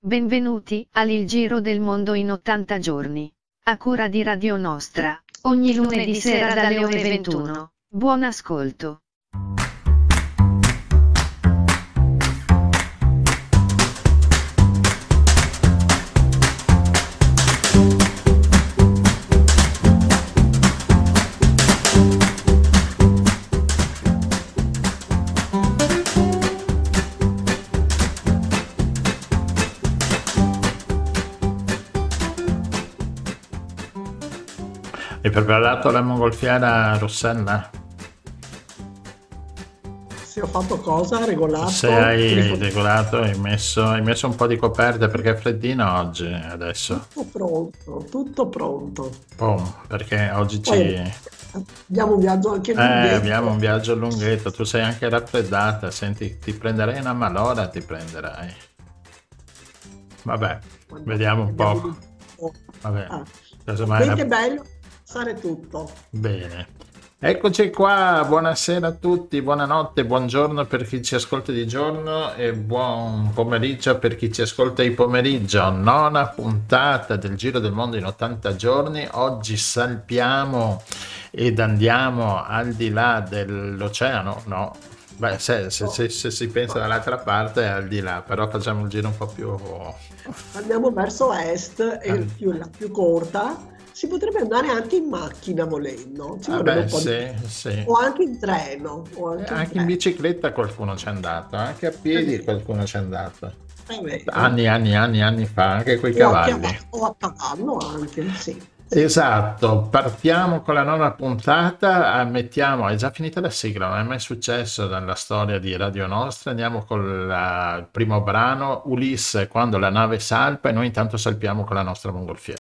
Benvenuti al Il Giro del Mondo in 80 giorni. A cura di Radio Nostra, ogni lunedì sera dalle ore 21. Buon ascolto. Hai preparato la mongolfiera Rossella? Se ho fatto cosa? Regolato? Se hai regolato, hai messo, hai messo un po' di coperte perché è freddino oggi adesso. Tutto pronto, tutto pronto. Boom, perché oggi ci... Poi abbiamo un viaggio anche Eh, lunghetto. abbiamo un viaggio lunghetto, tu sei anche raffreddata, senti, ti prenderai una malora, ti prenderai. Vabbè, Quando vediamo un po'. Vabbè, Ah, casomai è bello fare tutto. Bene. Eccoci qua, buonasera a tutti, buonanotte, buongiorno per chi ci ascolta di giorno e buon pomeriggio per chi ci ascolta di pomeriggio. Nona puntata del Giro del Mondo in 80 giorni. Oggi salpiamo ed andiamo al di là dell'oceano, no? Beh, se, se- se- se si pensa dall'altra parte è al di là, però facciamo il giro un po' più... Andiamo verso est, è più, la più corta. Si potrebbe andare anche in macchina volendo. Vabbè, un po' di- Ah, sì, sì. O anche in treno. O anche, Eh, Anche in treno. bicicletta qualcuno ci è andato, anche a piedi qualcuno ci è andato. Eh, beh, Anni, anni, anni, anni fa, anche a cavalli. o a cavallo anche, sì. Esatto, partiamo con la nona puntata, eh, mettiamo, è già finita la sigla, non è mai successo nella storia di Radio Nostra, andiamo con la- il primo brano, Ulisse, quando la nave salpa e noi intanto salpiamo con la nostra mongolfiera.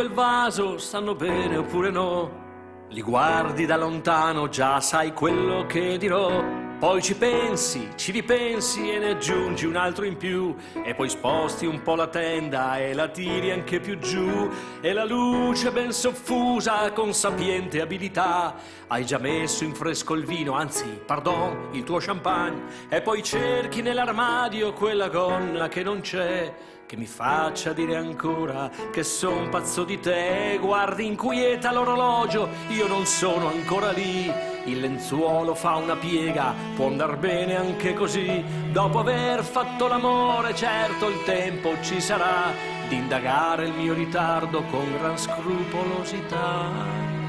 Quel vaso stanno bene oppure no? Li guardi da lontano, già sai quello che dirò. Poi ci pensi, ci ripensi e ne aggiungi un altro in più. E poi sposti un po' la tenda e la tiri anche più giù. E la luce ben soffusa con sapiente abilità. Hai già messo in fresco il vino, anzi, pardon, il tuo champagne. E poi cerchi nell'armadio quella gonna che non c'è che mi faccia dire ancora che son pazzo di te. Guardi inquieta l'orologio, io non sono ancora lì. Il lenzuolo fa una piega, può andar bene anche così. Dopo aver fatto l'amore, certo il tempo ci sarà di indagare il mio ritardo con gran scrupolosità.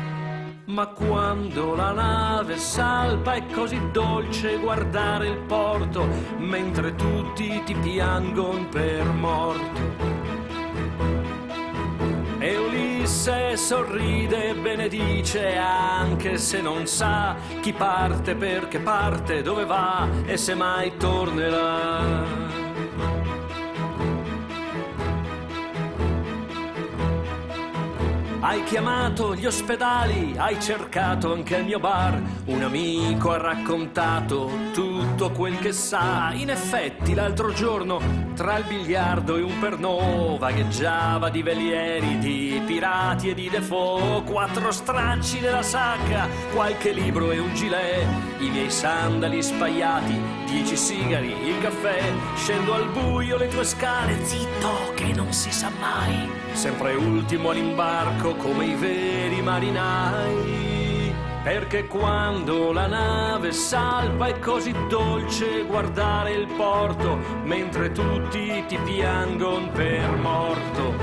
Ma quando la nave salpa è così dolce guardare il porto, mentre tutti ti piangon per morto. E Ulisse sorride e benedice anche se non sa chi parte, perché parte, dove va e se mai tornerà. Hai chiamato gli ospedali, hai cercato anche il mio bar. Un amico ha raccontato tutto quel che sa. In effetti, l'altro giorno, tra il biliardo e un pernò, vagheggiava di velieri, di pirati e di default. Quattro stracci nella sacca, qualche libro e un gilet. I miei sandali spaiati, dieci sigari, il caffè. Scendo al buio le tue scale, zitto, che non si sa mai. Sempre ultimo all'imbarco come i veri marinai. Perché quando la nave salpa è così dolce guardare il porto, mentre tutti ti piangon per morto.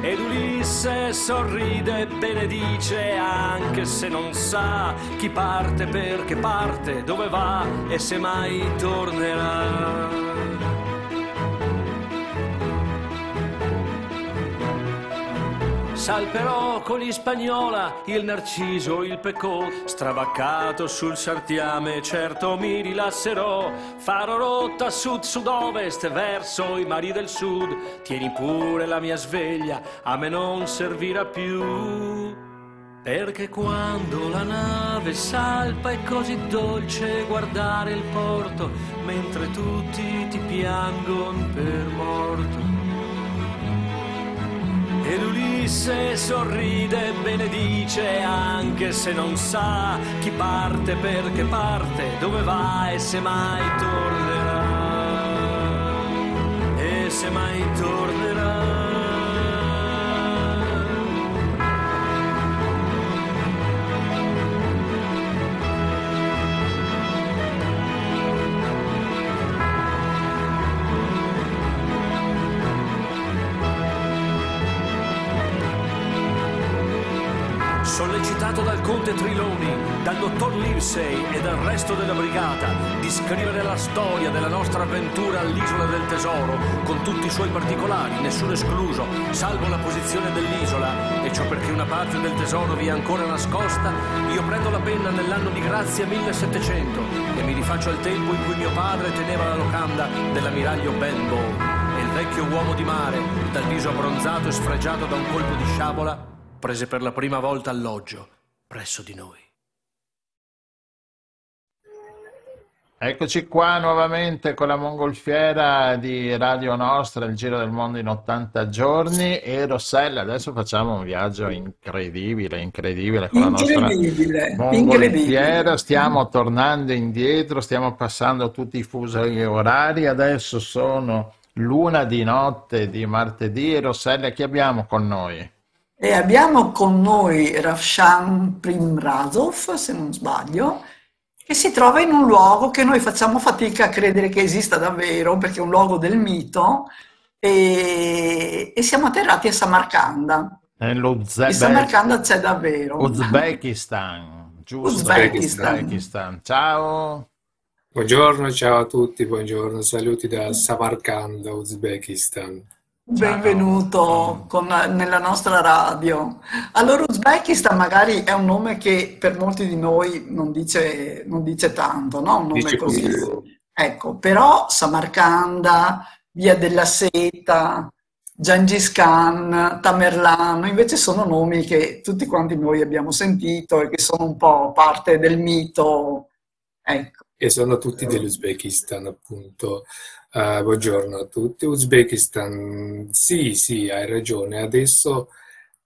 Ed Ulisse sorride e benedice anche se non sa chi parte, perché parte, dove va e se mai tornerà. Salperò con gli spagnola, il narciso, il pecò, stravaccato sul sartiame, certo mi rilasserò. Farò rotta sud-sud-ovest verso i mari del sud. Tieni pure la mia sveglia, a me non servirà più. Perché quando la nave salpa è così dolce guardare il porto, mentre tutti ti piangon per morto. Disse, sorride, benedice, anche se non sa chi parte, perché parte, dove va e se mai tornerà. E se mai tornerà. Conte Triloni, dal dottor Livesey e dal resto della brigata di scrivere la storia della nostra avventura all'isola del tesoro, con tutti i suoi particolari, nessuno escluso, salvo la posizione dell'isola, e ciò perché una parte del tesoro vi è ancora nascosta, io prendo la penna nell'anno di grazia 1700 e mi rifaccio al tempo in cui mio padre teneva la locanda dell'ammiraglio Benbow e il vecchio uomo di mare, dal viso abbronzato e sfregiato da un colpo di sciabola, prese per la prima volta alloggio presso di noi. Eccoci qua nuovamente con la mongolfiera di Radio Nostra, il giro del mondo in 80 giorni. E Rossella, adesso facciamo un viaggio incredibile, incredibile con la nostra mongolfiera, stiamo tornando indietro, stiamo passando tutti i fusi orari, adesso sono l'una di notte di martedì. E Rossella chi abbiamo con noi? E abbiamo con noi Ravshan Primrazov, se non sbaglio, che si trova in un luogo che noi facciamo fatica a credere che esista davvero, perché è un luogo del mito, e, e siamo atterrati a Samarcanda. Nell'Uzbekistan. E Samarcanda c'è davvero. Uzbekistan, giusto? Uzbekistan. Uzbekistan. Ciao. Buongiorno, ciao a tutti, buongiorno, saluti da Samarkand, Uzbekistan. Benvenuto con, nella nostra radio. Allora, Uzbekistan magari è un nome che per molti di noi non dice, non dice tanto, no? Un nome Dice così. pochissimo. Ecco, però Samarcanda, Via della Seta, Gengis Khan, Tamerlano, invece sono nomi che tutti quanti noi abbiamo sentito e che sono un po' parte del mito. Ecco. E sono tutti dell'Uzbekistan, appunto. Eh, buongiorno a tutti. Uzbekistan, sì, sì, hai ragione. Adesso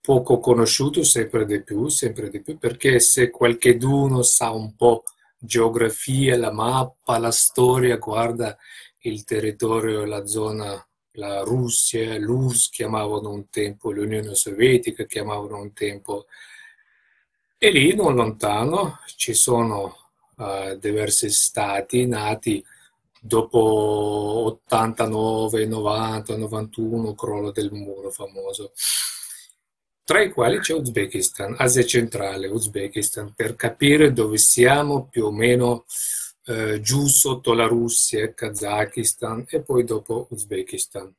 poco conosciuto, sempre di più, sempre di più, perché se qualcheduno sa un po' geografia, la mappa, la storia, guarda il territorio, la zona, la Russia, l'URSS chiamavano un tempo, l'Unione Sovietica chiamavano un tempo. E lì, non lontano, ci sono eh, diversi stati nati dopo 89, 90, 91, crollo del muro famoso, tra i quali c'è Uzbekistan, Asia centrale, Uzbekistan, per capire dove siamo più o meno eh, giù sotto la Russia, Kazakistan e poi dopo Uzbekistan.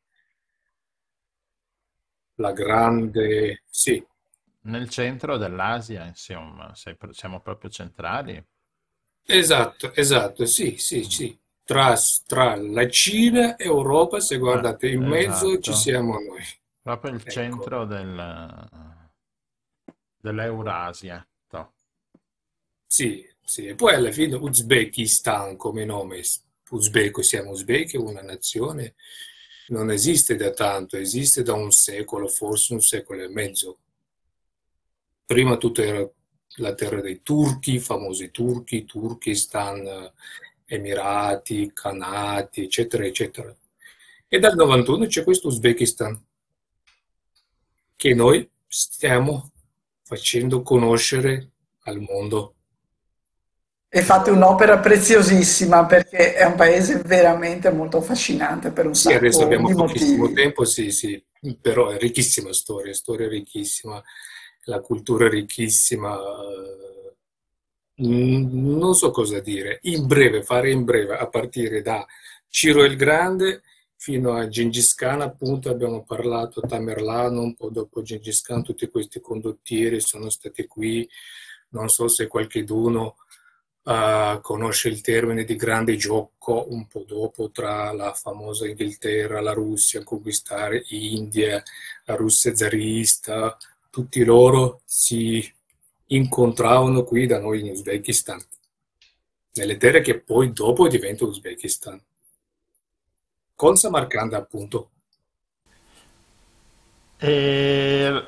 La grande, sì, Nel centro dell'Asia, insomma, siamo proprio centrali. esatto, esatto, sì, sì, sì. Tra, tra la Cina e Europa, se guardate in mezzo, ci esatto. siamo noi. Proprio il Ecco. centro del, dell'Eurasia. To. Sì, sì, e poi alla fine Uzbekistan come nome, uzbeko, siamo uzbeki, una nazione, non esiste da tanto, esiste da un secolo, forse un secolo e mezzo. Prima tutto era la terra dei turchi, i famosi turchi, Turkistan, Emirati, Khanati, eccetera, eccetera. E dal 91 c'è questo Uzbekistan che noi stiamo facendo conoscere al mondo. E fate un'opera preziosissima perché è un paese veramente molto affascinante per un Sì, adesso sacco abbiamo di pochissimo motivi. tempo, sì, sì, però è ricchissima storia, storia ricchissima, la cultura è ricchissima. Mm, Non so cosa dire. In breve, fare in breve, a partire da Ciro il Grande fino a Gengis Khan, appunto, abbiamo parlato, Tamerlano, un po' dopo Gengis Khan, tutti questi condottieri sono stati qui. Non so se qualcheduno eh, conosce il termine di grande gioco un po' dopo tra la famosa Inghilterra, la Russia, conquistare India, la Russia zarista, tutti loro si incontravano qui da noi in Uzbekistan, nelle terre che poi dopo diventano Uzbekistan, con Samarkand appunto. E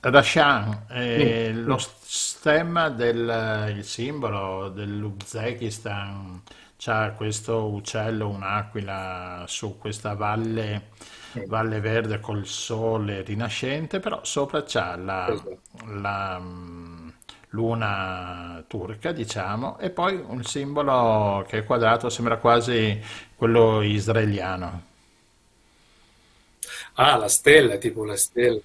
Rashan, eh, mm. lo stemma del il simbolo dell'Uzbekistan c'ha questo uccello, un'aquila su questa valle, valle verde col sole rinascente, però sopra c'ha la, esatto. la mm, luna turca, diciamo, e poi un simbolo che è quadrato, sembra quasi quello israeliano. Ah, la stella, tipo la stella.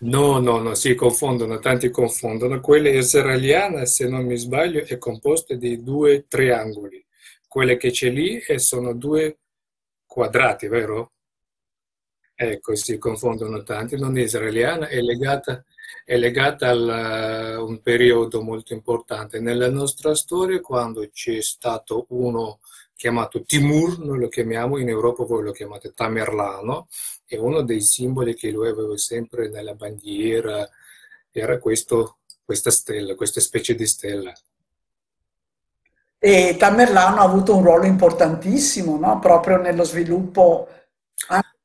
No, no, no, si confondono, tanti confondono. Quella israeliana, se non mi sbaglio, è composta di due triangoli. Quelle che c'è lì sono due quadrati, vero? Ecco, si confondono tanti. Non è israeliana, è legata, è legata a un periodo molto importante nella nostra storia, quando c'è stato uno chiamato Timur, noi lo chiamiamo, in Europa voi lo chiamate Tamerlano, e uno dei simboli che lui aveva sempre nella bandiera era questo, questa stella, questa specie di stella. E Tamerlano ha avuto un ruolo importantissimo no? proprio nello sviluppo.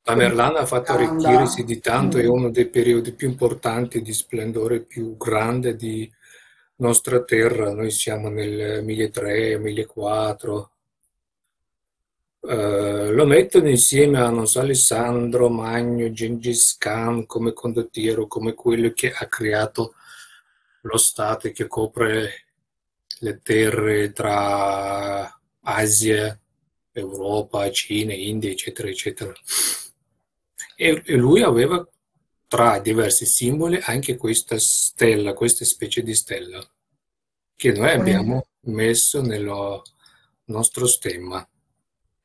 Tamerlano ha fatto arricchirsi di tanto, è mm. uno dei periodi più importanti di splendore più grande di nostra terra. Noi siamo nel 1300-1400 Uh, lo mettono insieme a, non so, Alessandro Magno, Gengis Khan come condottiero, come quello che ha creato lo Stato e che copre le terre tra Asia, Europa, Cina, India, eccetera, eccetera. E, e lui aveva tra diversi simboli anche questa stella, questa specie di stella, che noi abbiamo messo nel nostro stemma.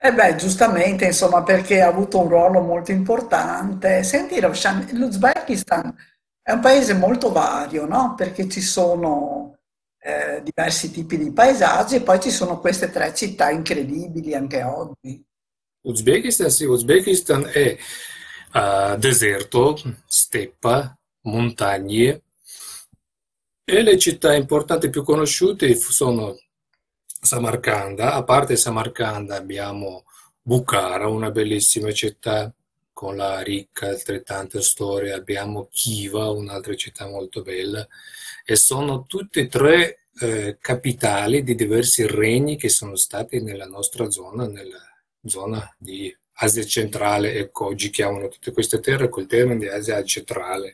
Eh beh, giustamente, insomma, perché ha avuto un ruolo molto importante. Senti, Ravshan, l'Uzbekistan è un paese molto vario, no? Perché ci sono eh, diversi tipi di paesaggi e poi ci sono queste tre città incredibili anche oggi. Uzbekistan, sì, Uzbekistan è uh, deserto, steppa, montagne e le città importanti più conosciute sono Samarcanda, a parte Samarcanda abbiamo Bukhara, una bellissima città con la ricca altrettanta storia, abbiamo Khiva, un'altra città molto bella, e sono tutte e tre eh, capitali di diversi regni che sono stati nella nostra zona, nella zona di Asia centrale, ecco, oggi chiamano tutte queste terre col termine di Asia centrale.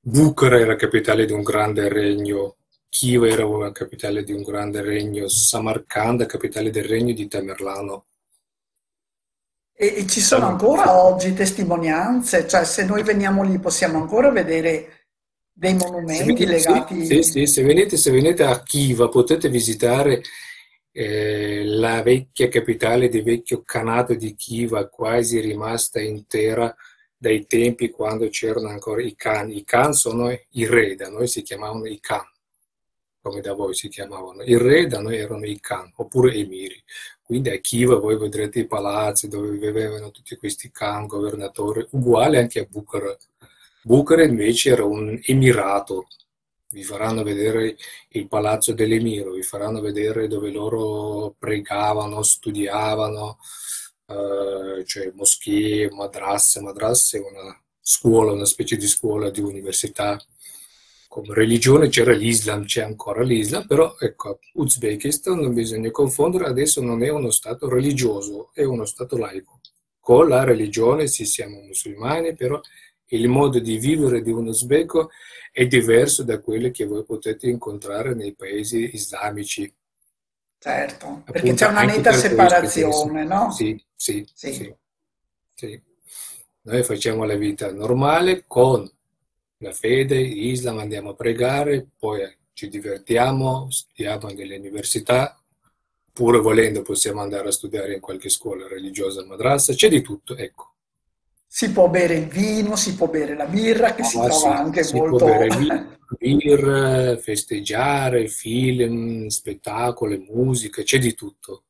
Bukhara era capitale di un grande regno Kiev era una capitale di un grande regno, Samarcanda capitale del regno di Tamerlano. E, e ci sono ancora oggi testimonianze, cioè se noi veniamo lì possiamo ancora vedere dei monumenti venite, legati... Sì, sì, se, venite, se venite a Kiva potete visitare eh, la vecchia capitale del vecchio Kanato di Kiva, quasi rimasta intera dai tempi quando c'erano ancora i Khan. I Khan sono i re, da noi si chiamavano i Khan come da voi si chiamavano. Il re da noi erano i Khan, oppure emiri. Quindi a Kiva voi vedrete i palazzi dove vivevano tutti questi Khan, governatori, uguale anche a Bukhara. Bukhara invece era un emirato. Vi faranno vedere il palazzo dell'emiro, vi faranno vedere dove loro pregavano, studiavano, eh, cioè moschee, madrasse. Madrasse è una scuola, una specie di scuola di università come religione c'era l'Islam, c'è ancora l'Islam, però ecco, Uzbekistan non bisogna confondere, adesso non è uno Stato religioso, è uno Stato laico. Con la religione sì siamo musulmani, però il modo di vivere di un uzbeko è diverso da quello che voi potete incontrare nei paesi islamici. Certo, Appunto, perché c'è una netta separazione, no? Sì sì, sì, sì, sì. Noi facciamo la vita normale con la fede, Islam, andiamo a pregare, poi ci divertiamo, studiamo nelle università, pure volendo possiamo andare a studiare in qualche scuola religiosa, madrassa, c'è di tutto, ecco. Si può bere il vino, si può bere la birra, che ah, si trova sì, anche si molto... Può bere vino, birra, festeggiare, film, spettacoli, musica, c'è di tutto.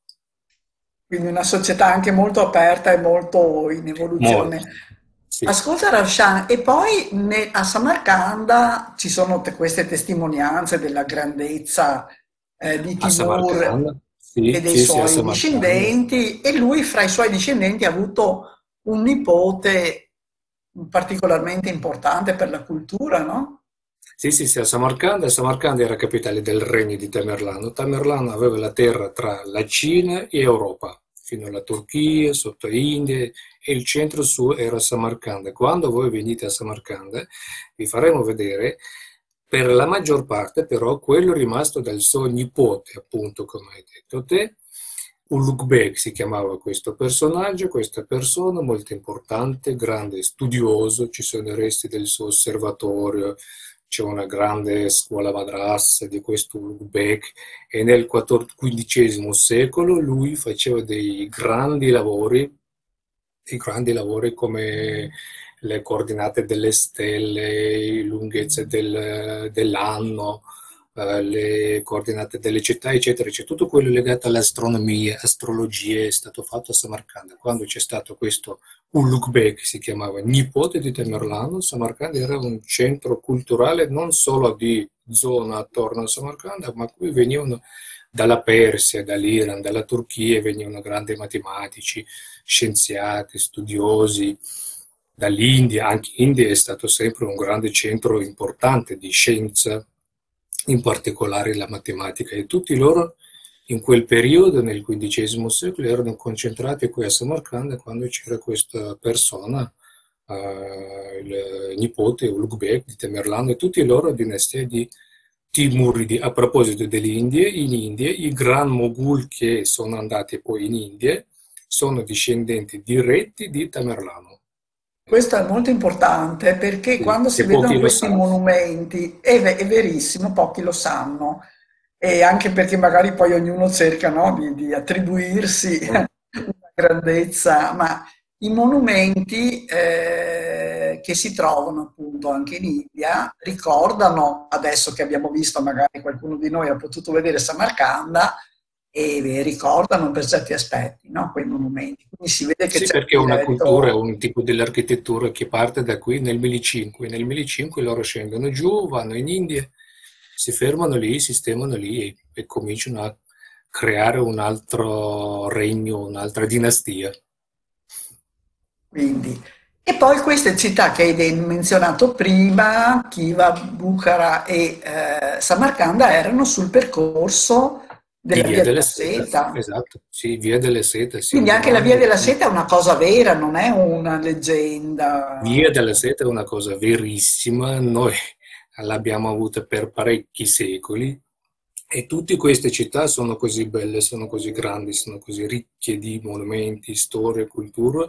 Quindi una società anche molto aperta e molto in evoluzione. Molto. Sì. Ascolta Ravshan, e poi ne, a Samarcanda ci sono te, queste testimonianze della grandezza eh, di Timur sì, e dei sì, suoi discendenti e lui fra i suoi discendenti ha avuto un nipote particolarmente importante per la cultura, no? Sì, sì, sì, a Samarcanda, Samarcanda era capitale del regno di Tamerlano. Tamerlano aveva la terra tra la Cina e Europa, fino alla Turchia, sotto India, e il centro su era Samarcanda. Quando voi venite a Samarcanda, vi faremo vedere, per la maggior parte però, quello rimasto dal suo nipote, appunto, come hai detto te, Ulugh si chiamava questo personaggio, questa persona molto importante, grande studioso, ci sono i resti del suo osservatorio, c'è una grande scuola madrassa di questo Ulugh e nel XV secolo lui faceva dei grandi lavori, dei grandi lavori come le coordinate delle stelle, lunghezze del, dell'anno, le coordinate delle città, eccetera, eccetera. Tutto quello legato all'astronomia, astrologia è stato fatto a Samarcanda. Quando c'è stato questo Ulugh si chiamava nipote di Tamerlano, Samarcanda era un centro culturale non solo di zona attorno a Samarcanda, ma qui venivano dalla Persia, dall'Iran, dalla Turchia, venivano grandi matematici, scienziati, studiosi, dall'India, anche India è stato sempre un grande centro importante di scienza, in particolare la matematica, e tutti loro in quel periodo, nel XV secolo, erano concentrati qui a Samarcanda quando c'era questa persona, eh, il nipote Ulugh di Tamerlano e tutti loro dinastia di Timuridi. A proposito dell'India, in India i Gran Mogul che sono andati poi in India sono discendenti diretti di Tamerlano. Questo è molto importante perché sì, quando si vedono questi monumenti, è, è, verissimo, pochi lo sanno, e anche perché magari poi ognuno cerca no, di, di, attribuirsi mm. una grandezza, ma i monumenti eh, che si trovano appunto anche in India ricordano, adesso che abbiamo visto, magari qualcuno di noi ha potuto vedere Samarcanda, e ricordano per certi aspetti no? quei monumenti. Quindi si vede che sì, c'è perché è una cultura, un tipo dell'architettura che parte da qui nel 1500. Nel 1500 loro scendono giù, vanno in India, si fermano lì, sistemano lì e, e cominciano a creare un altro regno, un'altra dinastia. Quindi, e poi queste città che hai menzionato prima, Kiva, Bukhara e eh, Samarcanda, erano sul percorso della via, via della seta. seta. Esatto, sì, via delle sete. Sì, Quindi anche la via della seta è una cosa vera, non è una leggenda. Via della seta è una cosa verissima, noi l'abbiamo avuta per parecchi secoli e tutte queste città sono così belle, sono così grandi, sono così ricche di monumenti, storia, cultura,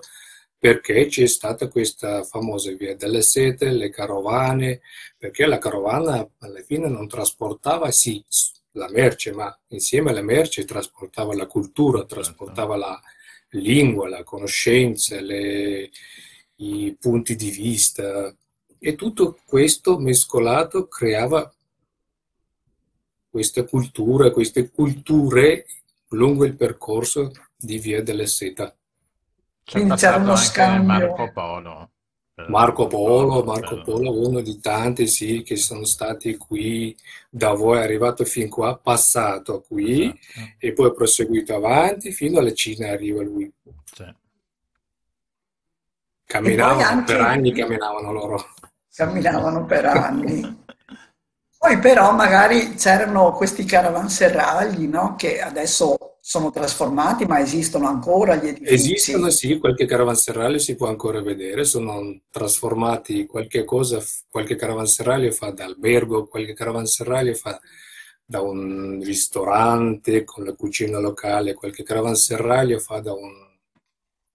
perché c'è stata questa famosa via delle sete, le carovane, perché la carovana alla fine non trasportava, sì, la merce, ma insieme alla merce trasportava la cultura, certo. trasportava la lingua, la conoscenza, le, i punti di vista e tutto questo mescolato creava questa cultura, queste culture lungo il percorso di Via delle Seta. C'è c'era uno scambio. Marco Polo. Marco Polo, Marco Polo, uno di tanti sì, che sono stati qui da voi, è arrivato fin qua, passato qui esatto. e poi è proseguito avanti fino alla Cina arriva lui. Sì. Camminavano anche... per anni, camminavano loro. Camminavano per anni. Poi però magari c'erano questi caravanserragli, no? Che adesso sono trasformati, ma esistono ancora gli edifici? Esistono, sì, qualche caravanserraglio si può ancora vedere, sono trasformati qualche cosa, qualche caravanserraglio fa da albergo, qualche caravanserraglio fa da un ristorante con la cucina locale, qualche caravanserraglio fa da un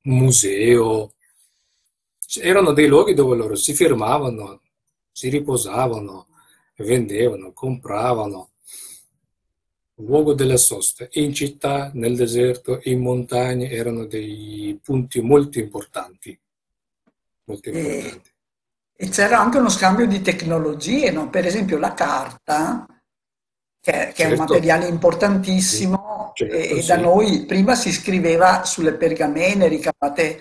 museo. Erano dei luoghi dove loro si fermavano, si riposavano, vendevano, compravano luogo della sosta, in città, nel deserto, in montagna, erano dei punti molto importanti. Molto importanti. E, e c'era anche uno scambio di tecnologie, no? per esempio la carta, che, che certo. è un certo. materiale importantissimo, certo, e, sì. da noi prima si scriveva sulle pergamene ricavate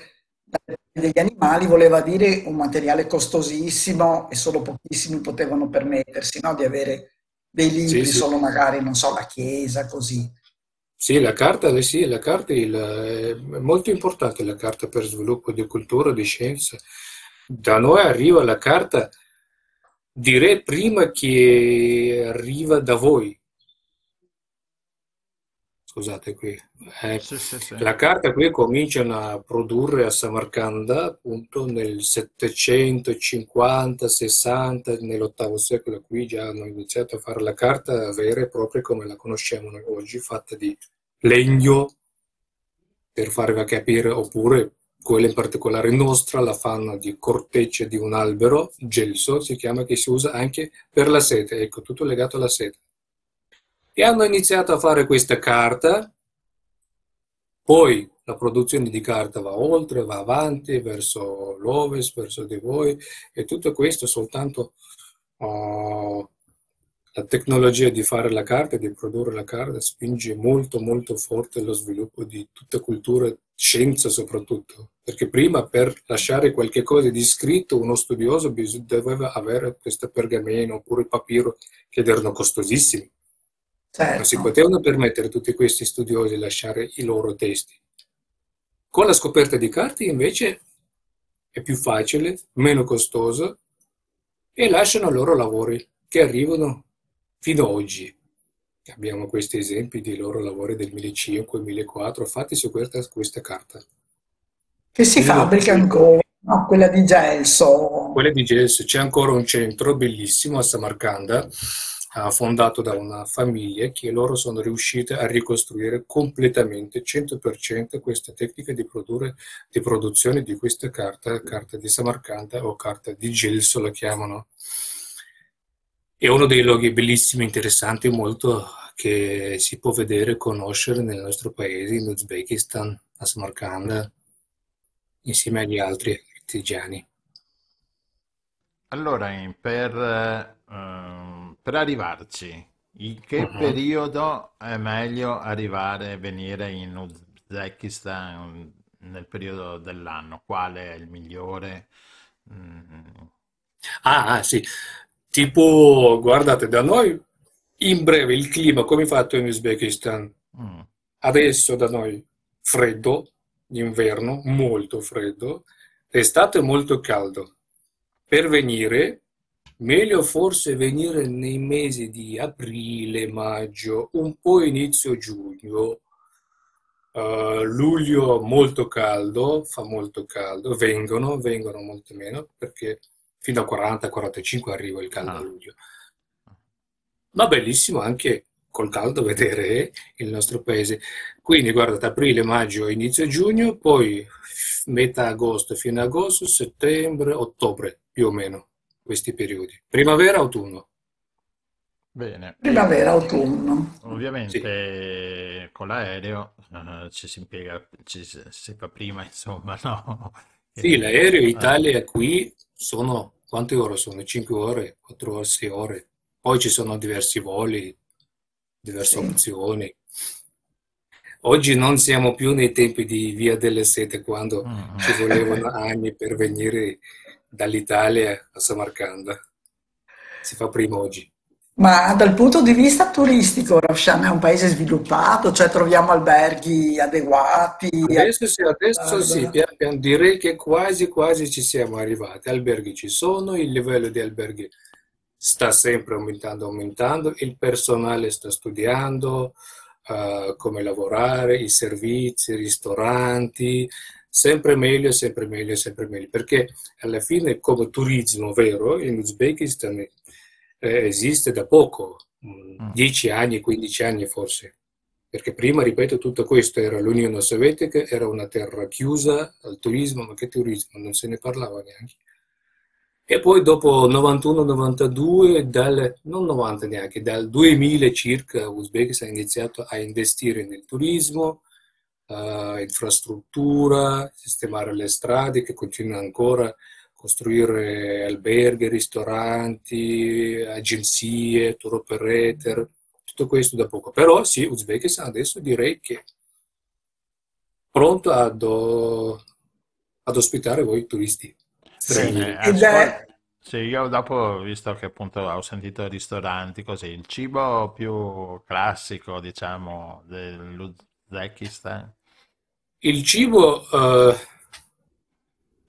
degli animali, voleva dire un materiale costosissimo e solo pochissimi potevano permettersi no? di avere dei libri, sì, solo magari, non so, la Chiesa, così. Sì, la carta, sì, la carta è molto importante la carta per sviluppo di cultura, di scienza. da noi arriva la carta, direi prima che arriva da voi. Scusate qui. Eh, Sì, sì, sì. la carta qui cominciano a produrre a Samarcanda appunto nel 750-60, nell'ottavo secolo qui già hanno iniziato a fare la carta vera e propria come la conosciamo noi oggi, fatta di legno per farvi capire, oppure quella in particolare nostra la fanno di corteccia di un albero, gelso si chiama, che si usa anche per la sete, ecco, tutto legato alla sete. E hanno iniziato a fare questa carta, poi la produzione di carta va oltre, va avanti verso l'ovest, verso di voi, e tutto questo soltanto oh, la tecnologia di fare la carta, di produrre la carta, spinge molto molto forte lo sviluppo di tutta cultura, scienza soprattutto, perché prima per lasciare qualche cosa di scritto uno studioso doveva avere questo pergameno oppure papiro che erano costosissimi. Non si Certo. potevano permettere tutti questi studiosi di lasciare i loro testi. Con la scoperta di carte invece è più facile, meno costoso e lasciano i loro lavori che arrivano fino ad oggi. Abbiamo questi esempi di loro lavori del 1500-1400 fatti su questa, questa carta. Che si Quindi fabbrica ancora, no? Quella di gelso. Quella di Gesso, c'è ancora un centro bellissimo a Samarcanda, fondato da una famiglia che loro sono riuscite a ricostruire completamente, 100% questa tecnica di, produrre, di produzione di questa carta, carta di Samarcanda o carta di gelso la chiamano. È uno dei luoghi bellissimi, interessanti, molto che si può vedere e conoscere nel nostro paese, in Uzbekistan, a Samarcanda, insieme agli altri artigiani. Allora, per, ehm, per arrivarci, in che Mhm. periodo è meglio arrivare, venire in Uzbekistan nel periodo dell'anno? Quale è il migliore? Mm, Ah, ah, sì, tipo, guardate, da noi in breve il clima, come è fatto in Uzbekistan? mm, Adesso da noi freddo, d'inverno molto freddo, l'estate molto caldo. Per venire, meglio forse venire nei mesi di aprile, maggio, un po' inizio giugno, eh, luglio molto caldo, fa molto caldo, vengono, vengono molto meno perché fino a 40-45 arriva il caldo a ah, luglio. Ma bellissimo anche col caldo vedere il nostro paese. Quindi guardate, aprile, maggio, inizio giugno, poi metà agosto fino a agosto, settembre, ottobre, più o meno, questi periodi. Primavera, autunno. bene. E Primavera, autunno. Sì. ovviamente con l'aereo eh, ci si impiega, ci si fa prima, insomma, no? Sì, l'aereo Italia qui sono, quante ore sono? 5 ore, 4 ore, 6 ore. Poi ci sono diversi voli, diverse Sì. opzioni. Oggi non siamo più nei tempi di Via delle Sete, quando mm, ci volevano anni per venire dall'Italia a Samarcanda. Si fa prima oggi. Ma dal punto di vista turistico, Rafshan è un paese sviluppato, cioè troviamo alberghi adeguati. Adesso sì, adesso sì, pian direi che quasi quasi ci siamo arrivati. Alberghi ci sono, il livello di alberghi sta sempre aumentando, aumentando, il personale sta studiando eh, come lavorare, i servizi, i ristoranti, sempre meglio, sempre meglio, sempre meglio, perché alla fine come turismo vero in Uzbekistan eh, esiste da poco, mm, Mm. 10 anni, 15 anni forse. Perché prima, ripeto, tutto questo era l'Unione Sovietica, era una terra chiusa al turismo, ma che turismo? Non se ne parlava neanche. E poi dopo 91-92, dal, non 90 neanche, dal 2000 circa, Uzbekistan ha iniziato a investire nel turismo, eh, infrastruttura, sistemare le strade che continuano ancora, costruire alberghi, ristoranti, agenzie, tour operator, tutto questo da poco. Però sì, Uzbekistan adesso direi che è pronto ad, ad ospitare voi turisti stranieri. Bene, sì, io dopo, visto che appunto ho sentito ristoranti così, il cibo più classico, diciamo, dell'Uzbekistan. Il cibo, eh,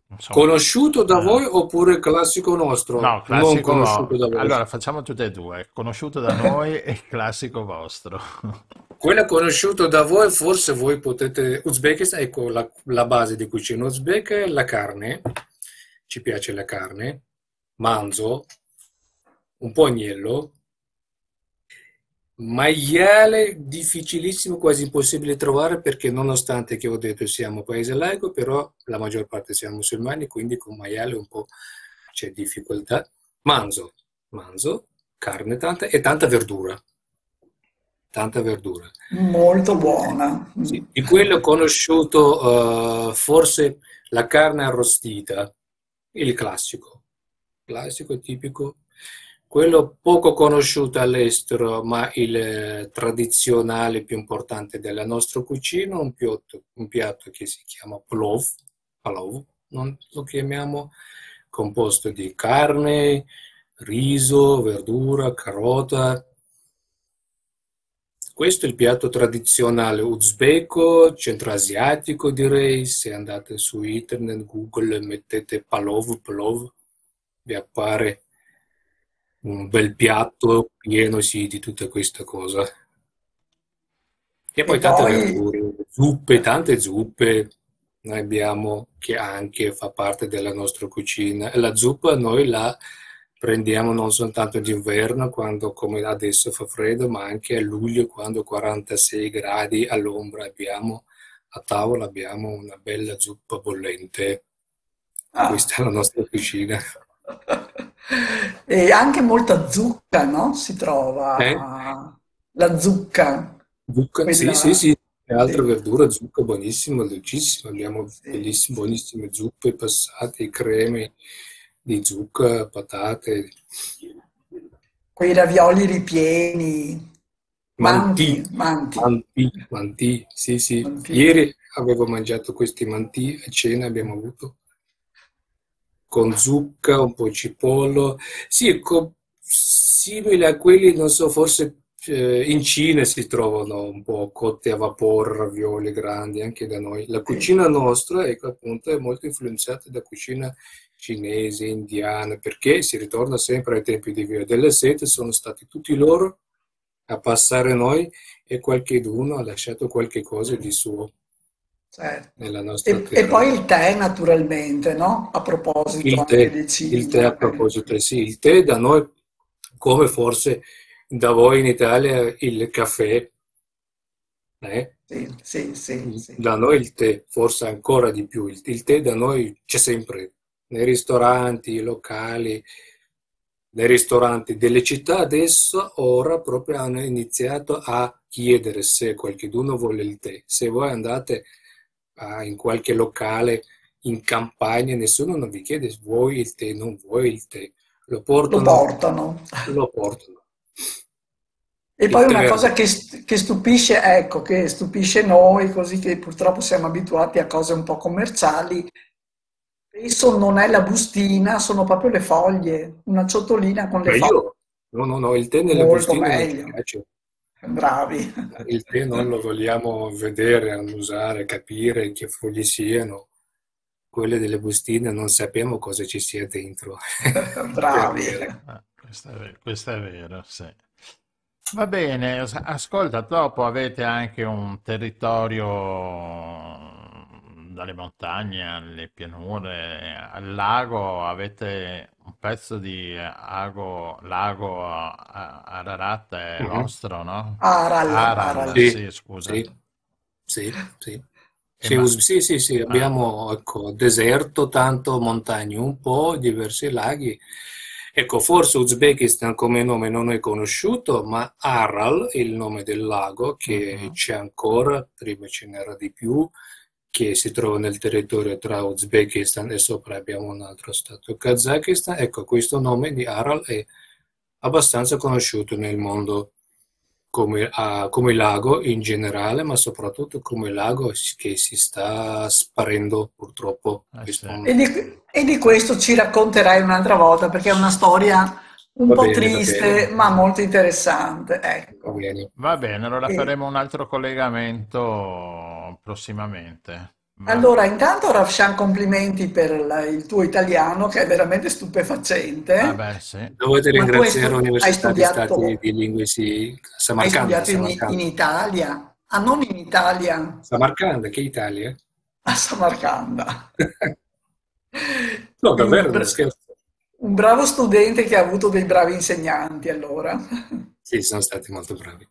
insomma, Conosciuto da eh. voi oppure classico nostro? No, Non classico conosciuto da voi. Allora, facciamo tutte e due, conosciuto da noi e classico vostro. Quello conosciuto da voi, forse voi potete... Uzbekistan, ecco, la, la base di cucina uzbeka è la carne. Ci piace la carne. Manzo, un po' agnello. Maiale difficilissimo, quasi impossibile trovare perché nonostante che ho detto siamo paese laico, però la maggior parte siamo musulmani, quindi con maiale un po' c'è difficoltà. Manzo, manzo, carne tanta e tanta verdura. Tanta verdura. Molto buona. Sì, di quello conosciuto eh, forse la carne arrostita, il classico, classico tipico, quello poco conosciuto all'estero, ma il eh, tradizionale più importante della nostra cucina, un piatto, un piatto che si chiama plov, palov, lo chiamiamo, composto di carne, riso, verdura, carota. Questo è il piatto tradizionale uzbeko, centroasiatico direi, se andate su internet, Google, mettete palov, plov, vi appare un bel piatto pieno sì, di tutta questa cosa. E poi E tante poi, verdure, zuppe, tante zuppe. Noi abbiamo che anche fa parte della nostra cucina. E la zuppa noi la prendiamo non soltanto d'inverno, quando come adesso fa freddo, ma anche a luglio, quando 46 gradi all'ombra abbiamo a tavola abbiamo una bella zuppa bollente. ah, Questa è la nostra cucina. e anche molta zucca, no? Si Eh? trova la zucca, Zucca, sì, sì, quella, sì, e altre sì, verdure, zucca buonissima, dolcissima. Abbiamo sì, bellissime, sì. buonissime zuppe passate, creme di zucca, patate, Quei ravioli ripieni, mantì, manti, manti, mantì, mantì, sì, sì. manti. Ieri avevo mangiato questi mantì a cena, abbiamo avuto con zucca, un po' cipolla. Sì, co- simile a quelli, non so, forse eh, in Cina si trovano un po' cotti a vapore, ravioli grandi, anche da noi. La cucina nostra, ecco, appunto, è molto influenzata da cucina cinese, indiana, perché si ritorna sempre ai tempi di Via della Sete, sono stati tutti loro a passare noi e qualcheduno ha lasciato qualche cosa di suo certo. E, e poi il tè, naturalmente, no? A proposito Il tè, il tè a proposito, sì, il tè da noi, come forse da voi in Italia, il caffè, eh? Sì, sì, sì, sì. Da noi il tè, forse ancora di più, il, il tè da noi c'è sempre, nei ristoranti, locali, nei ristoranti delle città adesso, ora proprio hanno iniziato a chiedere se qualcuno vuole il tè. Se voi andate in qualche locale in campagna, nessuno non vi chiede vuoi il tè, non vuoi il tè. Lo Lo portano, portano. lo portano. E Il poi una cosa che, che stupisce, ecco, che stupisce noi, così che purtroppo siamo abituati a cose un po' commerciali, spesso non è la bustina, sono proprio le foglie, una ciotolina con le foglie, Meglio? No, no, no, il tè nelle molto ci meglio. piace. Bravi. Il tè non lo vogliamo vedere, annusare, capire che foglie siano. Quelle delle bustine non sappiamo cosa ci sia dentro. Bravi. Ah, questo è, ve- questo è vero, sì. Va bene, as- ascolta, dopo avete anche un territorio dalle montagne alle pianure, al lago, avete un pezzo di lago, lago a- a- Ararat è Mhm. vostro, no? Aral, Aral, Aral. Sì, sì, scusa. sì, sì, sì. Sì, ma, sì, sì, sì, ah, abbiamo ecco, deserto, tanto montagne, un po', diversi laghi. Ecco, forse Uzbekistan come nome non è conosciuto, ma Aral è il nome del lago che mhm, c'è ancora, prima ce n'era di più, che si trova nel territorio tra Uzbekistan e sopra abbiamo un altro stato, Kazakistan. Ecco, questo nome di Aral è abbastanza conosciuto nel mondo come, ah, come lago in generale, ma soprattutto come lago che si sta sparendo purtroppo. sì. E di, e di questo ci racconterai un'altra volta perché è una storia un va po' bene, va triste, ma molto interessante. va Ecco. bene. Va bene, allora E- faremo un altro collegamento prossimamente. Va- Allora, intanto Rafshan, complimenti per il tuo italiano che è veramente stupefacente, Vabbè, sì. Dovete ringraziare l'Università di Stati di Lingue sì, hai Samarcanda, studiato in, in. Italia, ah non in Italia, Samarcanda, che Italia? a Samarcanda. No, davvero, non scherzo. Un bravo studente che ha avuto dei bravi insegnanti, allora. Sì, sono stati molto bravi.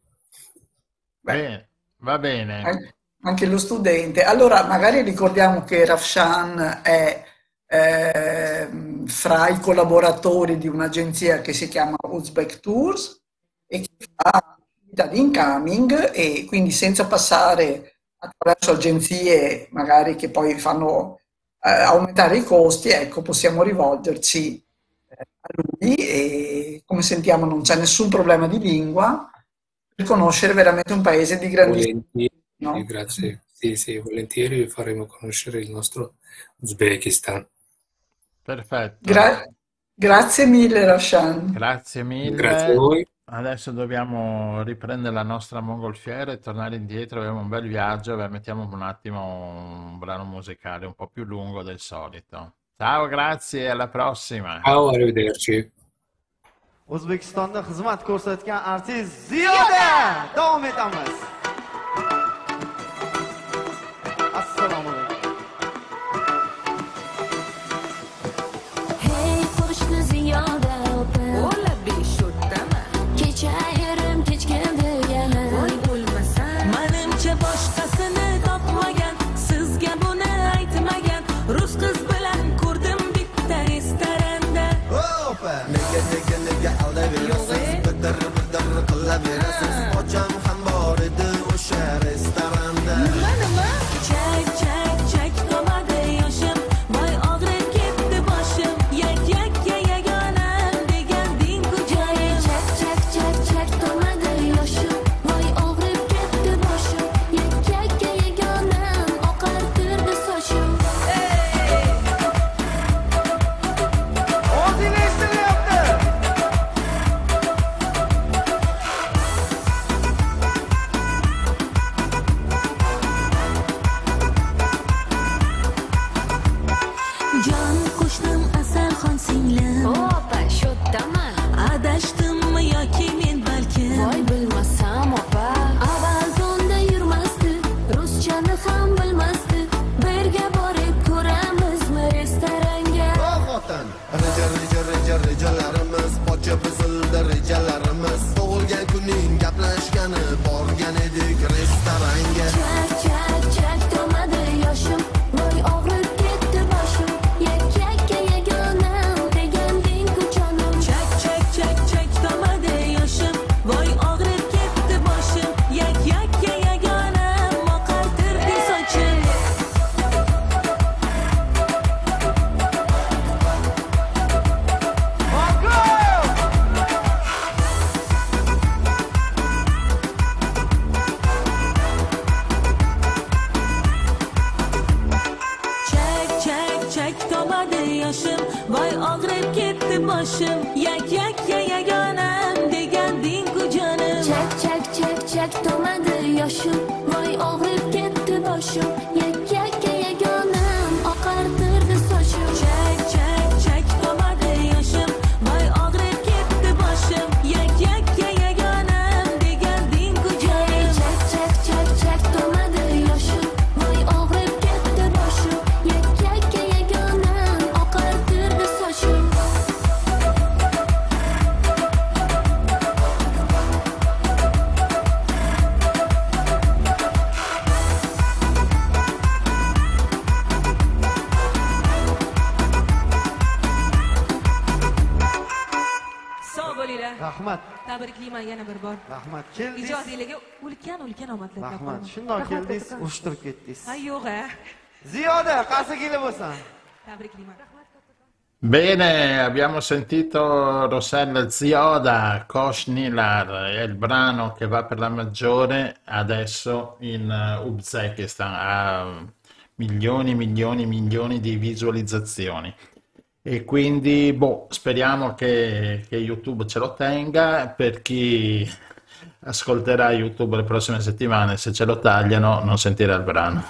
Beh, Bene, va bene. an- anche lo studente. Allora, magari ricordiamo che Rafshan è ehm, fra i collaboratori di un'agenzia che si chiama Uzbek Tours e che fa attività di incoming e quindi senza passare attraverso agenzie magari che poi fanno eh, aumentare i costi, ecco, possiamo rivolgerci eh, a lui e come sentiamo non c'è nessun problema di lingua per conoscere veramente un paese di grandissimo, Volentieri, no? grazie. Sì, sì, volentieri vi faremo conoscere il nostro Uzbekistan. Perfetto. Gra- grazie mille, Roshan. Grazie Grazie a mille. voi. Adesso dobbiamo riprendere la nostra mongolfiera e tornare indietro. Abbiamo un bel viaggio. Beh, mettiamo un attimo un brano musicale un po' più lungo del solito. Ciao, grazie, alla prossima. Ciao, arrivederci. O'zbekistonda xizmat ko'rsatgan artist Ziyoda davom etamiz. Rahmat. Keldingiz. ijodiylarga ulkan ulkan omadlar Rahmat. Shundoq keldingiz, urushtirib ketdingiz. ha yo'q a Ziyoda, qarsa kelib bo'lsan. tabriklayman Bene, abbiamo sentito Rossella Zioda, Kosh Nilar, è il brano che va per la maggiore adesso in uh, Uzbekistan, ha milioni, milioni, milioni di visualizzazioni. E quindi, boh, speriamo che, che YouTube ce lo tenga. Per chi ascolterà YouTube le prossime settimane, se ce lo tagliano non sentirà il brano,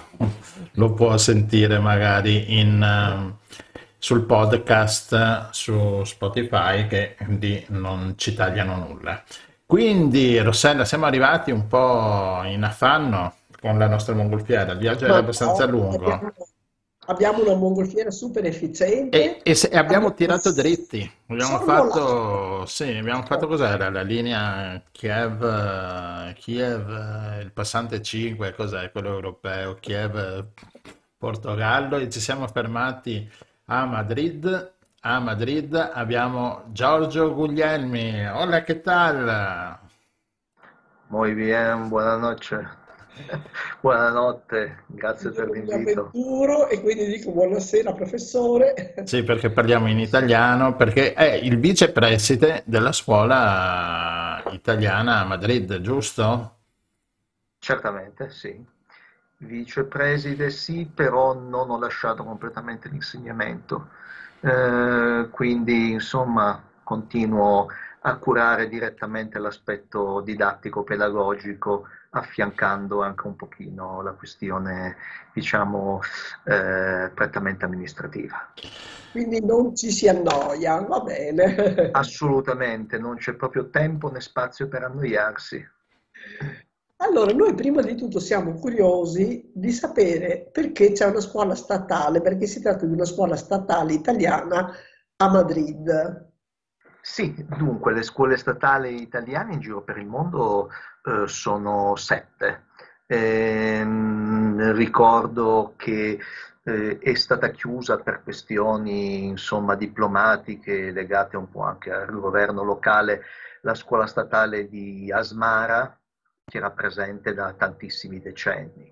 lo può sentire magari in, eh, sul podcast su Spotify che di non ci tagliano nulla. Quindi Rossella siamo arrivati un po' in affanno con la nostra mongolfiera, il viaggio era abbastanza lungo abbiamo, una mongolfiera super e, efficiente. e se- e abbiamo Abbiamo tirato dritti, abbiamo fatto, sì, abbiamo fatto cos'era la linea Kiev, Kiev, il passante 5, cos'è quello europeo, Kiev, Portogallo e ci siamo fermati a Madrid. A Madrid abbiamo Giorgio Guglielmi. Hola, che tal? Muy bien, buenas noches. Buonanotte, grazie per l'invito. avventuro e quindi dico buonasera professore. Sì, perché parliamo in italiano, perché è il vicepreside della scuola italiana a Madrid, giusto? Certamente, sì. Vicepreside sì, però non ho lasciato completamente l'insegnamento. Eh, quindi, insomma, continuo a curare direttamente l'aspetto didattico-pedagogico, affiancando anche un pochino la questione, diciamo, eh, prettamente amministrativa. Quindi non ci si annoia, va bene. Assolutamente, non c'è proprio tempo né spazio per annoiarsi. Allora, noi prima di tutto siamo curiosi di sapere perché c'è una scuola statale, perché si tratta di una scuola statale italiana a Madrid. Sì, dunque, le scuole statali italiane in giro per il mondo eh, sono sette. Ehm, ricordo che eh, è stata chiusa per questioni, insomma, diplomatiche legate un po' anche al governo locale la scuola statale di Asmara, che era presente da tantissimi decenni.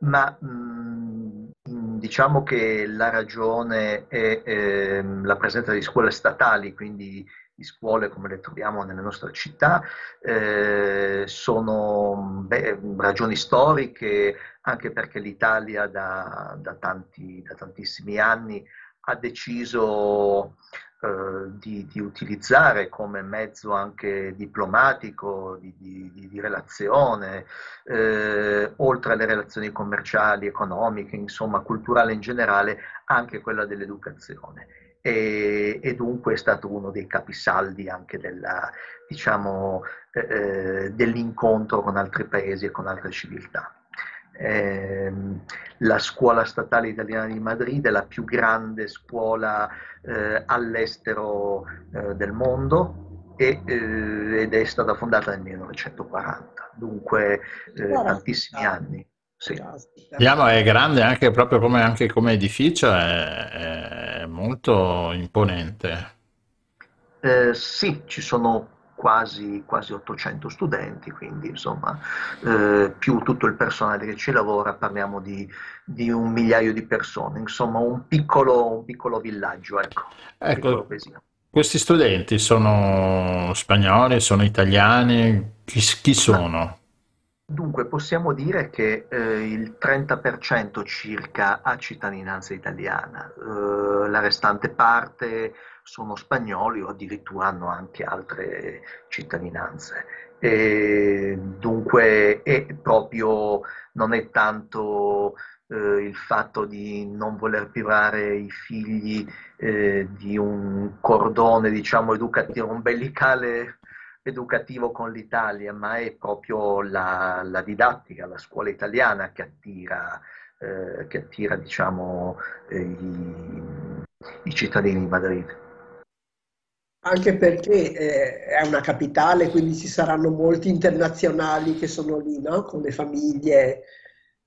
Ma mh, diciamo che la ragione è ehm, la presenza di scuole statali, quindi di scuole come le troviamo nelle nostre città, eh, sono beh, ragioni storiche, anche perché l'Italia da, da tanti, da tantissimi anni ha deciso eh, di, di utilizzare come mezzo anche diplomatico, di, di- di relazione, eh, oltre alle relazioni commerciali, economiche, insomma, culturale in generale, anche quella dell'educazione. E, e dunque è stato uno dei capisaldi anche della, diciamo, eh, eh, dell'incontro con altri paesi e con altre civiltà. Ehm, la scuola statale italiana di Madrid è la più grande scuola eh, all'estero eh, del mondo e, eh, ed è stata fondata nel 1940, dunque eh, tantissimi anni. Sì. Vediamo, è grande anche proprio come, anche come edificio, è, è molto imponente. Eh, sì, ci sono quasi, quasi 800 studenti, quindi insomma, eh, più tutto il personale che ci lavora, parliamo di, di un migliaio di persone, insomma, un piccolo, un piccolo villaggio, ecco, piccolo Ecco, paesino. questi studenti sono spagnoli, sono italiani, chi, chi sono? Dunque, possiamo dire che eh, il 30% circa ha cittadinanza italiana, eh, la restante parte sono spagnoli o addirittura hanno anche altre cittadinanze. E dunque, è proprio, non è tanto eh, il fatto di non voler privare i figli eh, di un cordone, diciamo, educativo, ombelicale educativo con l'Italia, ma è proprio la, la didattica, la scuola italiana che attira, eh, che attira diciamo, eh, i, i cittadini di Madrid. Anche perché eh, è una capitale, quindi ci saranno molti internazionali che sono lì, no? Con le famiglie.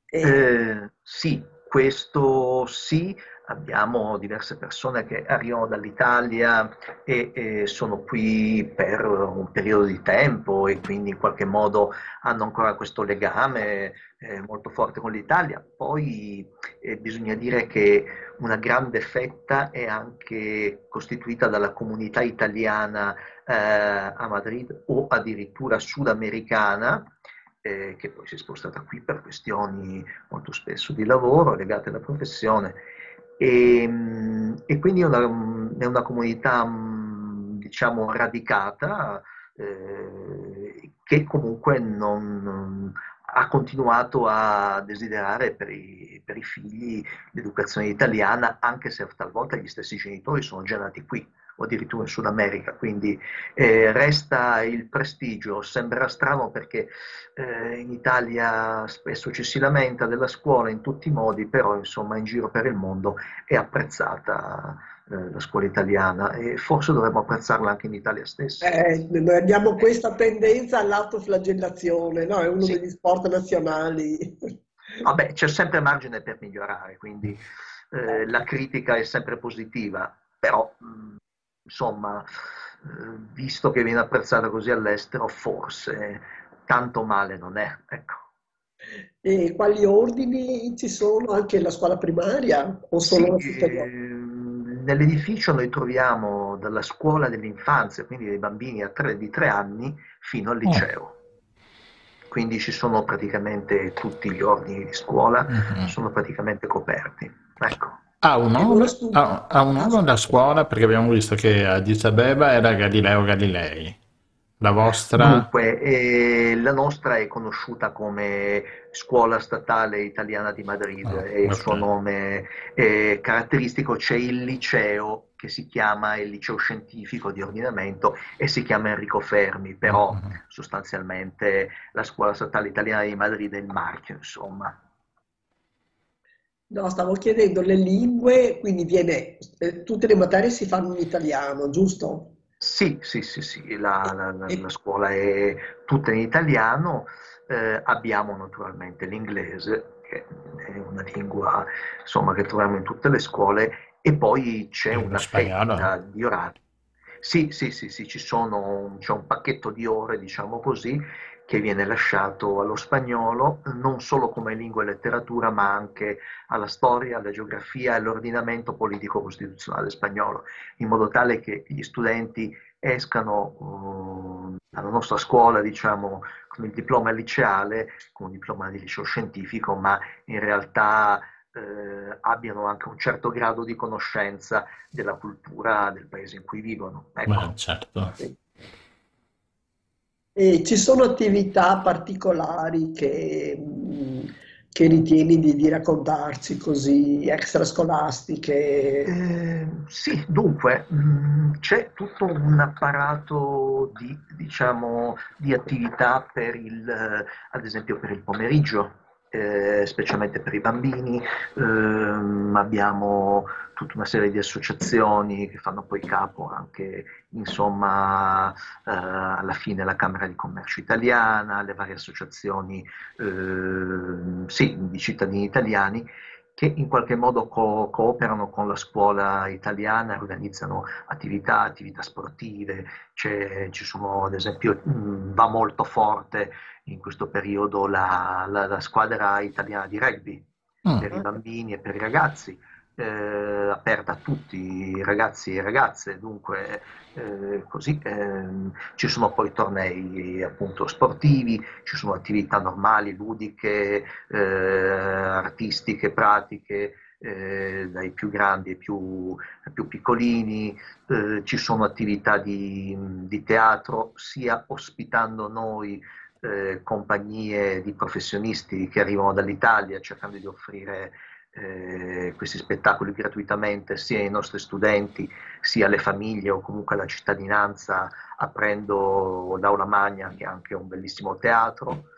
E... Eh, sì, questo sì, abbiamo diverse persone che arrivano dall'Italia e, e sono qui per un periodo di tempo e quindi in qualche modo hanno ancora questo legame eh, molto forte con l'Italia. Poi eh, bisogna dire che una grande fetta è anche costituita dalla comunità italiana eh, a Madrid o addirittura sudamericana eh, che poi si è spostata qui per questioni molto spesso di lavoro legate alla professione. E, mh, e quindi è una, è una comunità, mh, diciamo, radicata, eh, che comunque non, ha continuato a desiderare per i, per i figli l'educazione italiana, anche se talvolta gli stessi genitori sono già nati qui o addirittura in Sud America, quindi eh, resta il prestigio, sembra strano perché eh, in Italia spesso ci si lamenta della scuola in tutti i modi, però insomma in giro per il mondo è apprezzata eh, la scuola italiana e forse dovremmo apprezzarla anche in Italia stessa. Eh, noi abbiamo questa tendenza all'autoflagellazione, no? È uno Sì. degli sport nazionali. Vabbè, c'è sempre margine per migliorare, quindi eh, la critica è sempre positiva, però mh, insomma, eh, visto che viene apprezzata così all'estero, forse tanto male non è. Ecco. E quali ordini ci sono? Anche la scuola primaria o solo Sì, ehm, nell'edificio noi troviamo dalla scuola dell'infanzia, quindi dei bambini a tre- di tre anni, fino al liceo. Quindi ci sono praticamente tutti gli ordini di scuola, Mhm. sono praticamente coperti. Ecco. Ha un nome, loro studiano? ha, ha un nome la scuola perché abbiamo visto che a Addis Abeba era Galileo Galilei. La vostra? Dunque, eh, la nostra è conosciuta come Scuola Statale Italiana di Madrid Ah, e il ok. suo nome è caratteristico. C'è il liceo che si chiama il liceo scientifico di ordinamento e si chiama Enrico Fermi, però Mhm. sostanzialmente la Scuola Statale Italiana di Madrid è il marchio, insomma. No, stavo chiedendo le lingue, quindi viene, eh, tutte le materie si fanno in italiano, giusto? Sì, sì, sì, sì, la, la- la- la scuola è tutta in italiano, eh, abbiamo naturalmente l'inglese, che è una lingua insomma, che troviamo in tutte le scuole, e poi c'è E una spagnolo? fetta di orari. Sì, sì, sì, sì, ci sono, c'è un pacchetto di ore, diciamo così, che viene lasciato allo spagnolo, non solo come lingua e letteratura, ma anche alla storia, alla geografia e all'ordinamento politico-costituzionale spagnolo, in modo tale che gli studenti escano eh, dalla nostra scuola, diciamo, con il diploma liceale, con un diploma di liceo scientifico, ma in realtà eh, abbiano anche un certo grado di conoscenza della cultura del paese in cui vivono. Ecco. Beh, certo. Sì. E ci sono attività particolari che, mh, che ritieni di, di raccontarci così, extrascolastiche? Eh, sì, dunque, mh, c'è tutto un apparato di, diciamo, di attività per il, eh, ad esempio per il pomeriggio, eh, specialmente per i bambini. Ehm, abbiamo tutta una serie di associazioni che fanno poi capo anche, insomma, eh, alla fine la Camera di Commercio italiana, le varie associazioni, ehm, sì, di cittadini italiani che in qualche modo co- cooperano con la scuola italiana, organizzano attività, attività sportive, c'è- ci sono ad esempio, mh, va molto forte in questo periodo la, la- la squadra italiana di rugby Mm. per i bambini e per i ragazzi, eh, aperta a tutti i ragazzi e ragazze, dunque eh, così ehm, ci sono poi tornei appunto sportivi, ci sono attività normali, ludiche, eh, artistiche, pratiche, eh, dai più grandi ai più, ai più piccolini, eh, ci sono attività di, di teatro, sia ospitando noi eh, compagnie di professionisti che arrivano dall'Italia cercando di offrire eh, questi spettacoli gratuitamente sia ai nostri studenti sia alle famiglie o comunque alla cittadinanza aprendo l'Aula Magna che è anche un bellissimo teatro.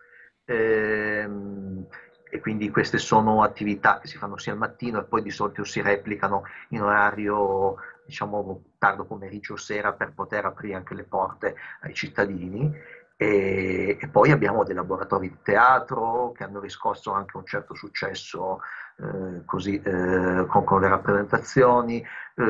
Ehm, e quindi queste sono attività che si fanno sia al mattino e poi di solito si replicano in orario diciamo tardo pomeriggio o sera per poter aprire anche le porte ai cittadini e, e poi abbiamo dei laboratori di teatro che hanno riscosso anche un certo successo eh, così, eh, con, con le rappresentazioni, eh,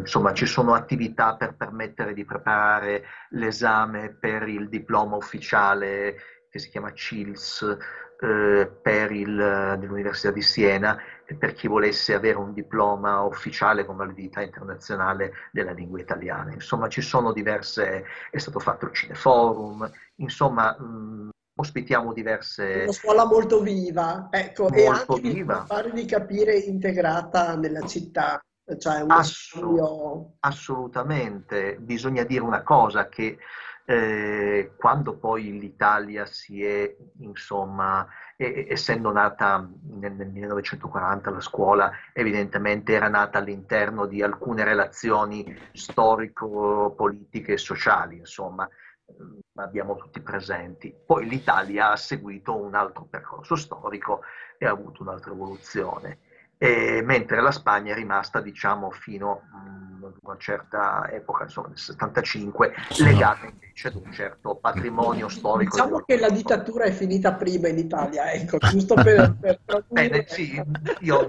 insomma ci sono attività per permettere di preparare l'esame per il diploma ufficiale che si chiama CILS eh, per il, dell'Università di Siena e per chi volesse avere un diploma ufficiale con validità internazionale della lingua italiana. Insomma ci sono diverse, è stato fatto il Cineforum, insomma mh, ospitiamo diverse... Una scuola molto viva, ecco, e Molto anche mi viva. pare di capire integrata nella città, cioè Assu- scambio. Assolutamente, bisogna dire una cosa che Eh, quando poi l'Italia si è, insomma, e- essendo nata nel, nel 1940 la scuola, evidentemente era nata all'interno di alcune relazioni storico-politiche e sociali, insomma, eh, abbiamo tutti presenti. Poi l'Italia ha seguito un altro percorso storico e ha avuto un'altra evoluzione. E mentre la Spagna è rimasta, diciamo, fino mh, ad una certa epoca, insomma, nel 75, legata invece ad un certo patrimonio storico. Diciamo che la dittatura è finita prima in Italia, ecco, giusto per... per Bene, sì, io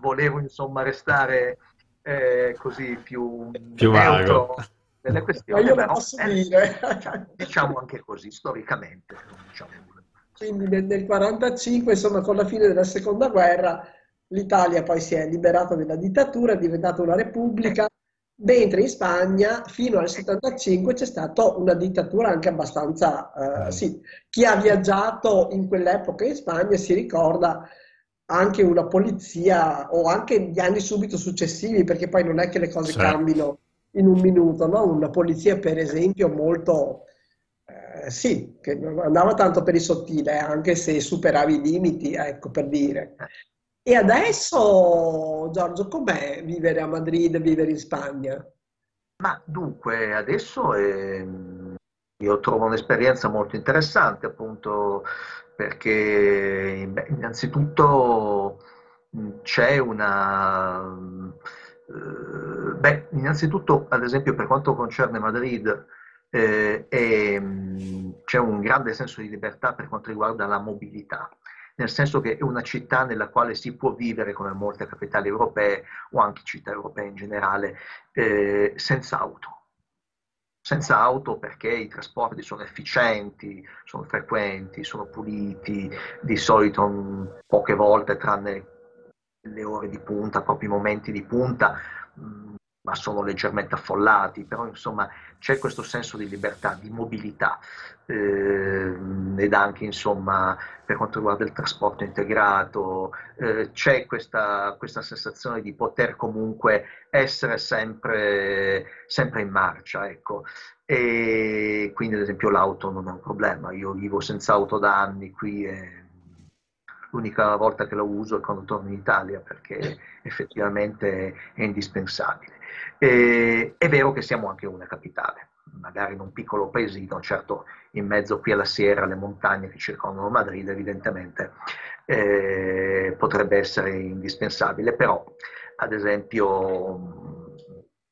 volevo insomma restare eh, così più, Più neutro vago. nelle Ma questioni, io però, posso eh, dire. diciamo anche così, storicamente. Diciamo. Quindi nel, nel 45, insomma, con la fine della seconda guerra, l'Italia poi si è liberata dalla dittatura, è diventata una repubblica, mentre in Spagna fino al 75 c'è stata una dittatura anche abbastanza, eh, sì, chi ha viaggiato in quell'epoca in Spagna si ricorda anche una polizia o anche gli anni subito successivi, perché poi non è che le cose Sì. cambino in un minuto, no? Una polizia, per esempio, molto, eh, sì, che andava tanto per il sottile, anche se superavi i limiti, ecco, per dire. E adesso, Giorgio, com'è vivere a Madrid, vivere in Spagna? Ma dunque, adesso ehm, io trovo un'esperienza molto interessante, appunto, perché beh, innanzitutto c'è una... eh, beh, innanzitutto, ad esempio, per quanto concerne Madrid, eh, è, mh, c'è un grande senso di libertà per quanto riguarda la mobilità, nel senso che è una città nella quale si può vivere, come molte capitali europee o anche città europee in generale, eh, senza auto. Senza auto perché i trasporti sono efficienti, sono frequenti, sono puliti, di solito mh, poche volte, tranne le ore di punta, proprio i momenti di punta, mh, ma sono leggermente affollati, però insomma c'è questo senso di libertà, di mobilità eh, ed anche insomma per quanto riguarda il trasporto integrato, eh, c'è questa, questa sensazione di poter comunque essere sempre, sempre in marcia, ecco. E quindi ad esempio l'auto non è un problema, io vivo senza auto da anni qui e l'unica volta che lo uso è quando torno in Italia perché effettivamente è indispensabile. E, è vero che siamo anche una capitale, magari in un piccolo paesino, certo in mezzo qui alla sierra, alle montagne che circondano Madrid, evidentemente eh, potrebbe essere indispensabile, però ad esempio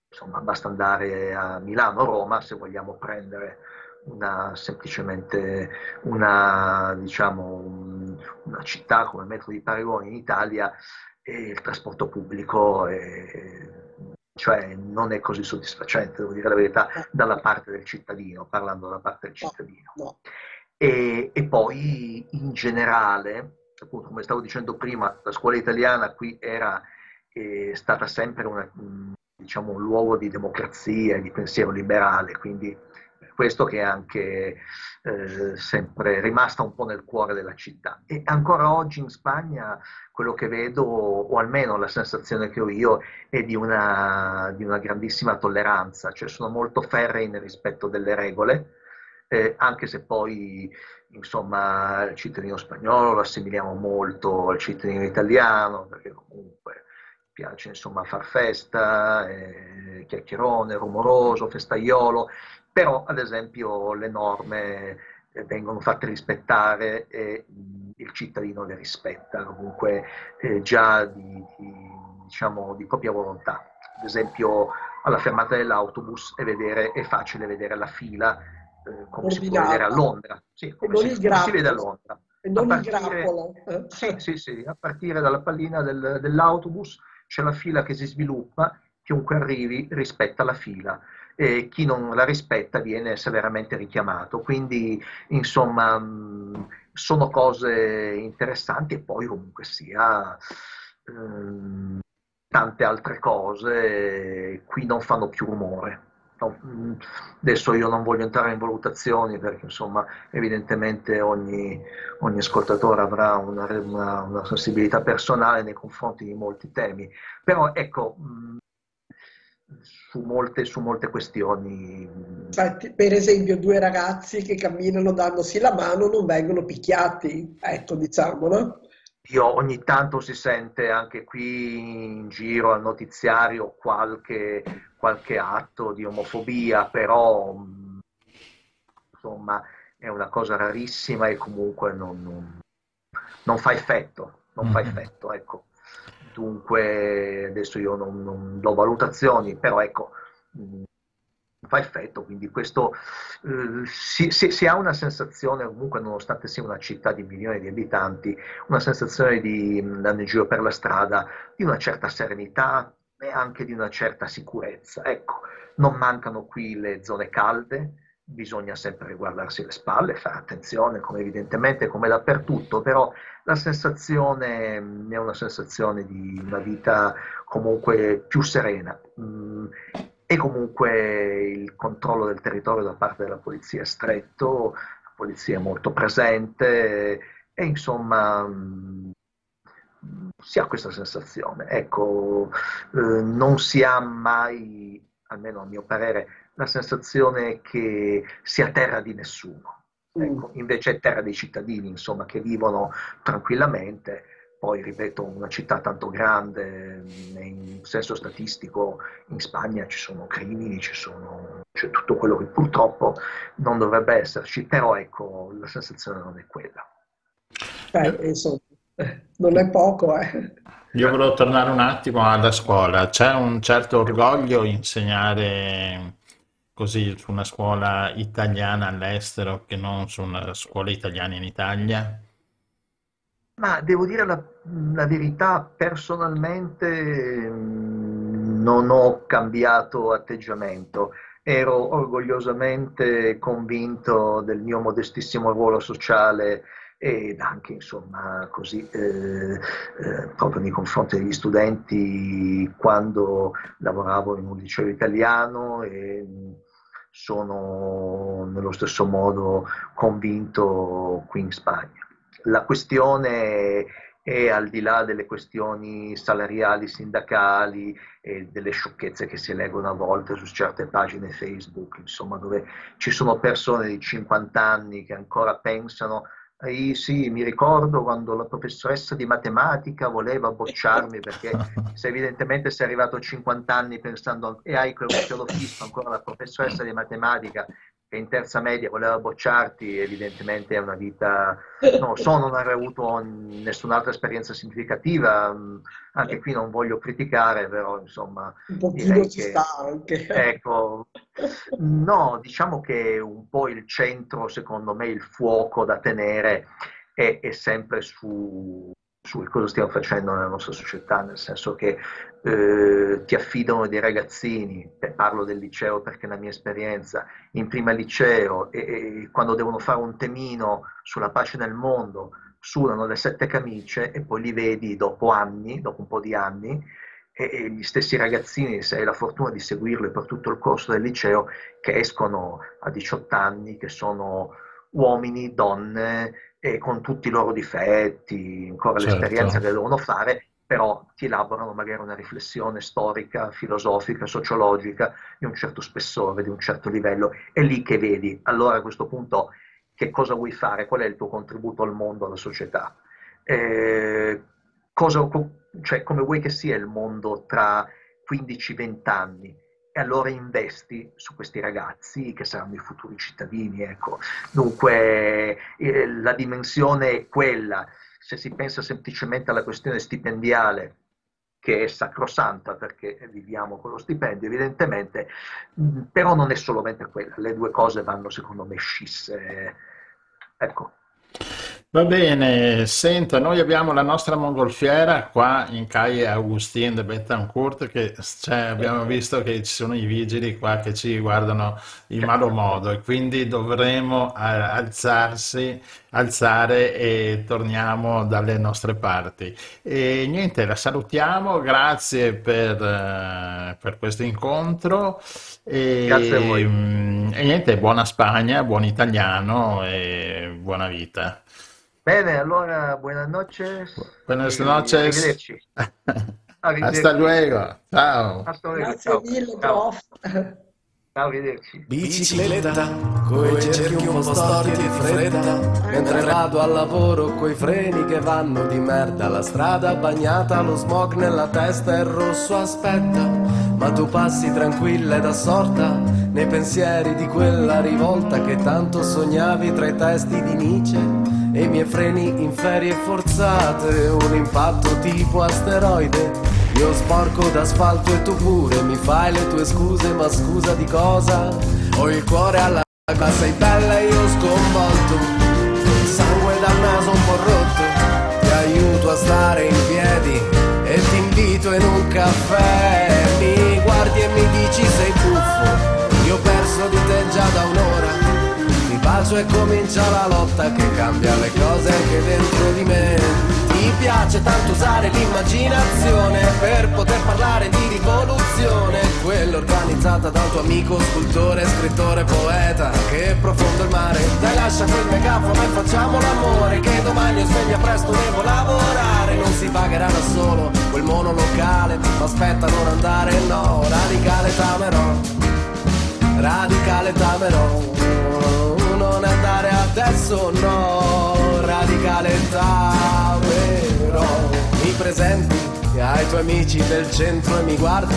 insomma, basta andare a Milano o Roma se vogliamo prendere una, semplicemente una, diciamo, un- una città come Metro di Paragone in Italia e il trasporto pubblico è- cioè, non è così soddisfacente, devo dire la verità, dalla parte del cittadino, parlando dalla parte del cittadino. No. E, e poi in generale, appunto, come stavo dicendo prima, la scuola italiana qui era eh, stata sempre una, diciamo, un luogo di democrazia e di pensiero liberale, quindi questo che è anche eh, sempre rimasta un po' nel cuore della città. E ancora oggi in Spagna quello che vedo, o almeno la sensazione che ho io, è di una, di una grandissima tolleranza, cioè sono molto ferrei nel rispetto delle regole, eh, anche se poi insomma il cittadino spagnolo lo assimiliamo molto al cittadino italiano, perché comunque piace insomma far festa, eh, chiacchierone, rumoroso, festaiolo, però ad esempio le norme eh, vengono fatte rispettare e mh, il cittadino le rispetta, comunque eh, già di, di, diciamo, di propria volontà. Ad esempio alla fermata dell'autobus è, vedere, è facile vedere la fila eh, come si può vedere a Londra, sì, come si, il come si vede a. Londra. E non A il partire- eh. Sì, sì, sì, a partire dalla pallina del- dell'autobus c'è la fila che si sviluppa, chiunque arrivi rispetta la fila e chi non la rispetta viene severamente richiamato. Quindi, insomma, sono cose interessanti e poi comunque sia ehm, tante altre cose qui non fanno più rumore. No, adesso io non voglio entrare in valutazioni perché insomma evidentemente ogni, ogni ascoltatore avrà una, una- una sensibilità personale nei confronti di molti temi, però ecco, su molte, su molte questioni. Ti- per esempio, due ragazzi che camminano dandosi la mano non vengono picchiati, ecco, diciamo, no? Io ogni tanto si sente anche qui in giro al notiziario qualche, qualche atto di omofobia, però insomma è una cosa rarissima e comunque non, non- non fa effetto, non fa Mhm. effetto, ecco. Dunque adesso io non, non do valutazioni, però ecco, mh, fa effetto, quindi questo eh, si, si- si ha una sensazione, comunque nonostante sia una città di milioni di abitanti, una sensazione di, mh, andando in giro per la strada, di una certa serenità e anche di una certa sicurezza. Ecco, non mancano qui le zone calde, bisogna sempre guardarsi le spalle, fare attenzione, come evidentemente come dappertutto, però la sensazione mh, è una sensazione di una vita comunque più serena. Mm, e comunque il controllo del territorio da parte della polizia è stretto, la polizia è molto presente e insomma mh, si ha questa sensazione. Ecco, eh, non si ha mai, almeno a mio parere, la sensazione che sia terra di nessuno. Ecco, invece è terra dei cittadini, insomma, che vivono tranquillamente. Poi, ripeto, una città tanto grande, mh, in senso statistico, in Spagna ci sono crimini, ci sono, c'è tutto quello che purtroppo non dovrebbe esserci, però ecco, la sensazione non è quella. Eh, insomma, non è poco, eh. Io volevo tornare un attimo alla scuola. C'è un certo orgoglio insegnare così su una scuola italiana all'estero che non su una scuola italiana in Italia? Ma devo dire la, la verità, personalmente mh, non ho cambiato atteggiamento. Ero orgogliosamente convinto del mio modestissimo ruolo sociale ed anche, insomma, così, eh, eh, proprio nei confronti degli studenti quando lavoravo in un liceo italiano e sono nello stesso modo convinto qui in Spagna. La questione è al di là delle questioni salariali, sindacali e delle sciocchezze che si leggono a volte su certe pagine Facebook, insomma, dove ci sono persone di 50 anni che ancora pensano "Eh, sì, mi ricordo quando la professoressa di matematica voleva bocciarmi perché se evidentemente sei arrivato a 50 anni pensando e hai quel chiodo fisso ancora la professoressa di matematica che in terza media voleva bocciarti, evidentemente è una vita, non lo so, non avrei avuto nessun'altra esperienza significativa, mm, anche qui non voglio criticare, però insomma Un pochino direi ci che, sta anche. ecco, no, diciamo che un po' il centro, secondo me, il fuoco da tenere è, è sempre su, su cosa stiamo facendo nella nostra società, nel senso che eh, ti affidano dei ragazzini, e parlo del liceo perché è la mia esperienza, in prima liceo e, e quando devono fare un temino sulla pace nel mondo, sudano le sette camicie e poi li vedi dopo anni, dopo un po' di anni, e gli stessi ragazzini, se hai la fortuna di seguirli per tutto il corso del liceo, che escono a 18 anni, che sono uomini, donne, e con tutti i loro difetti, ancora Certo. l'esperienza che devono fare, però ti elaborano magari una riflessione storica, filosofica, sociologica di un certo spessore, di un certo livello. È lì che vedi, allora a questo punto, che cosa vuoi fare? Qual è il tuo contributo al mondo, alla società? Eh, cosa- cioè, come vuoi che sia il mondo tra 15-20 anni? E allora investi su questi ragazzi che saranno i futuri cittadini. Ecco. Dunque, eh, la dimensione è quella. Se si pensa semplicemente alla questione stipendiale, che è sacrosanta perché viviamo con lo stipendio, evidentemente, mh, però non è solamente quella. Le due cose vanno, secondo me, scisse. Ecco. Va bene, senta, noi abbiamo la nostra mongolfiera qua in Calle Agustin de Betancourt, che cioè, abbiamo visto che ci sono i vigili qua che ci guardano in malo modo e quindi dovremo eh, alzarsi, alzare e torniamo dalle nostre parti. E niente, la salutiamo, grazie per, eh, per questo incontro e, Grazie a voi. mm, e niente, buona Spagna, buon italiano e buona vita. Bene, allora, buenas noches. Buenas noches. arrivederci. Arrivederci. Hasta luego. Ciao. Hasta luego. Grazie Ciao. mille, prof. Ciao, arrivederci. Bicicletta, coi cerchi un po' storti di fretta. Mentre vado al lavoro coi freni che vanno di merda. La strada bagnata, lo smog nella testa e il rosso aspetta. Ma tu passi tranquilla ed assorta Nei pensieri di quella rivolta Che tanto sognavi tra i testi di Nietzsche E i miei freni in ferie forzate. Un impatto tipo asteroide io sporco d'asfalto e tu pure mi fai le tue scuse, ma scusa di cosa? Ho il cuore alla ma sei bella e io sconvolto, sangue dal naso un po' rotto, ti aiuto a stare in piedi e ti invito in un caffè, mi guardi e mi dici sei buffo, io ho perso di te già da un'ora, bacio e comincia la lotta che cambia le cose anche dentro di me. Ti piace tanto usare l'immaginazione per poter parlare di rivoluzione, quella organizzata dal tuo amico scultore, scrittore, poeta, che profondo il mare. Dai lascia quel megafono e facciamo l'amore, che domani io sveglia presto devo lavorare, non si pagherà da solo quel monolocale, ma aspetta non andare, no, radicale tamerò, radicale tamerò, non andare adesso, no, radicale tamerò. Presenti ai tuoi amici del centro e mi guardi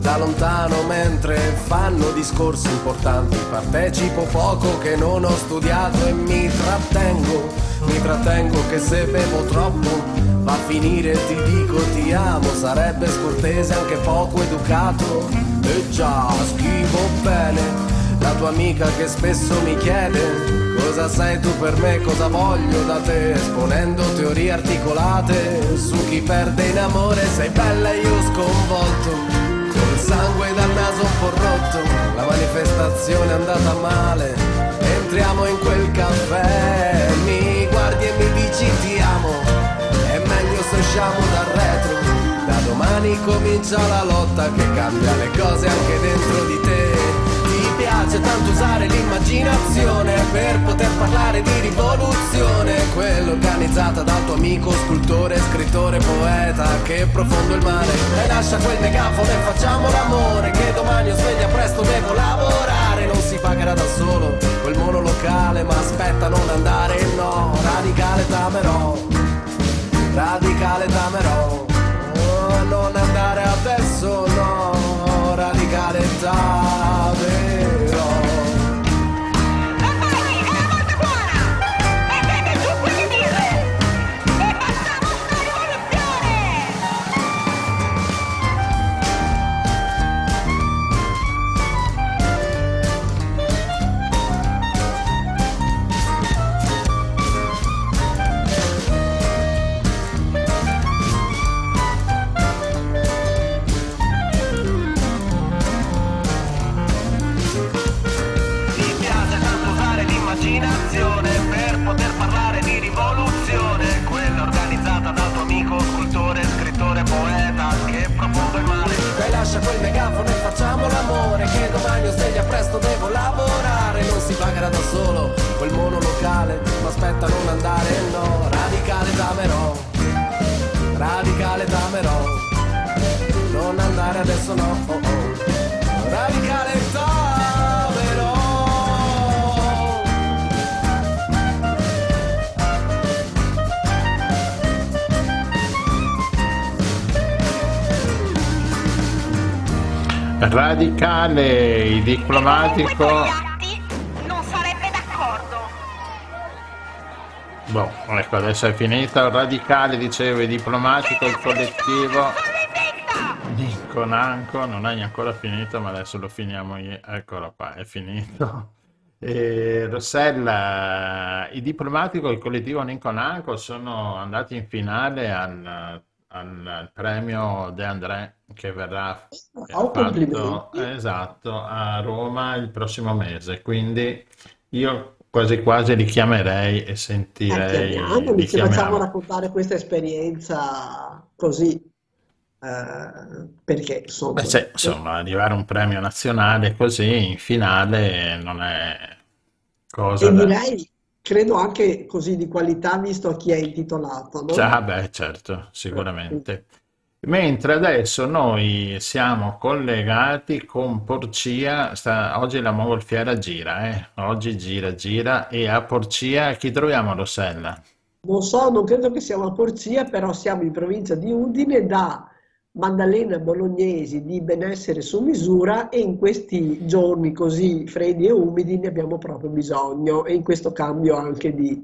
da lontano mentre fanno discorsi importanti. Partecipo poco che non ho studiato e mi trattengo, mi trattengo che se bevo troppo va a finire ti dico ti amo, sarebbe scortese anche poco educato. E già scrivo bene la tua amica che spesso mi chiede cosa sei tu per me, cosa voglio da te, esponendo teorie articolate su chi perde in amore, sei bella e io sconvolto, col sangue dal naso un po' rotto, la manifestazione è andata male, entriamo in quel caffè, mi guardi e mi dici ti amo, è meglio se usciamo dal retro, da domani comincia la lotta che cambia le cose anche dentro di te. Piace tanto usare l'immaginazione per poter parlare di rivoluzione, quella organizzata dal tuo amico scultore, scrittore, poeta, che profondo il mare. E lascia quel megafono e facciamo l'amore, che domani io sveglia presto devo lavorare, non si pagherà da solo quel monolocale, ma aspetta non andare, no, radicale tamerò, radicale tamerò, Oh, non andare adesso, no, radicale tamerò. Solo quel monolocale, ma aspetta non andare, no, radicale tamerò, radicale tamerò, non andare adesso no, oh oh, radicale tamerò. Radicale, il diplomatico. Boh, ecco, adesso è finito. Radicale, dicevo, il diplomatico, il collettivo. Nico Nanco, non hai ancora finito, ma adesso lo finiamo io. Eccolo qua, è finito. E Rossella, il diplomatico e il collettivo Nico Nanco sono andati in finale al, al premio De André che verrà Oh, fatto esatto a Roma il prossimo mese. Quindi io quasi quasi li chiamerei e Eh, sentirei, chiamiamoli, li ci facciamo raccontare questa esperienza così, eh, perché insomma, Beh, sì, insomma, arrivare a un premio nazionale così in finale non è cosa e da... direi, credo anche così di qualità visto a chi è intitolato, no? Ah, beh, certo, sicuramente. Mentre adesso noi siamo collegati con Porcia, sta- oggi la mongolfiera gira, eh? Oggi gira, gira, e a Porcia chi troviamo Rossella? Non so, non credo che siamo a Porcia, però siamo in provincia di Udine da Maddalena Bolognesi di benessere su misura e in questi giorni così freddi e umidi ne abbiamo proprio bisogno e in questo cambio anche di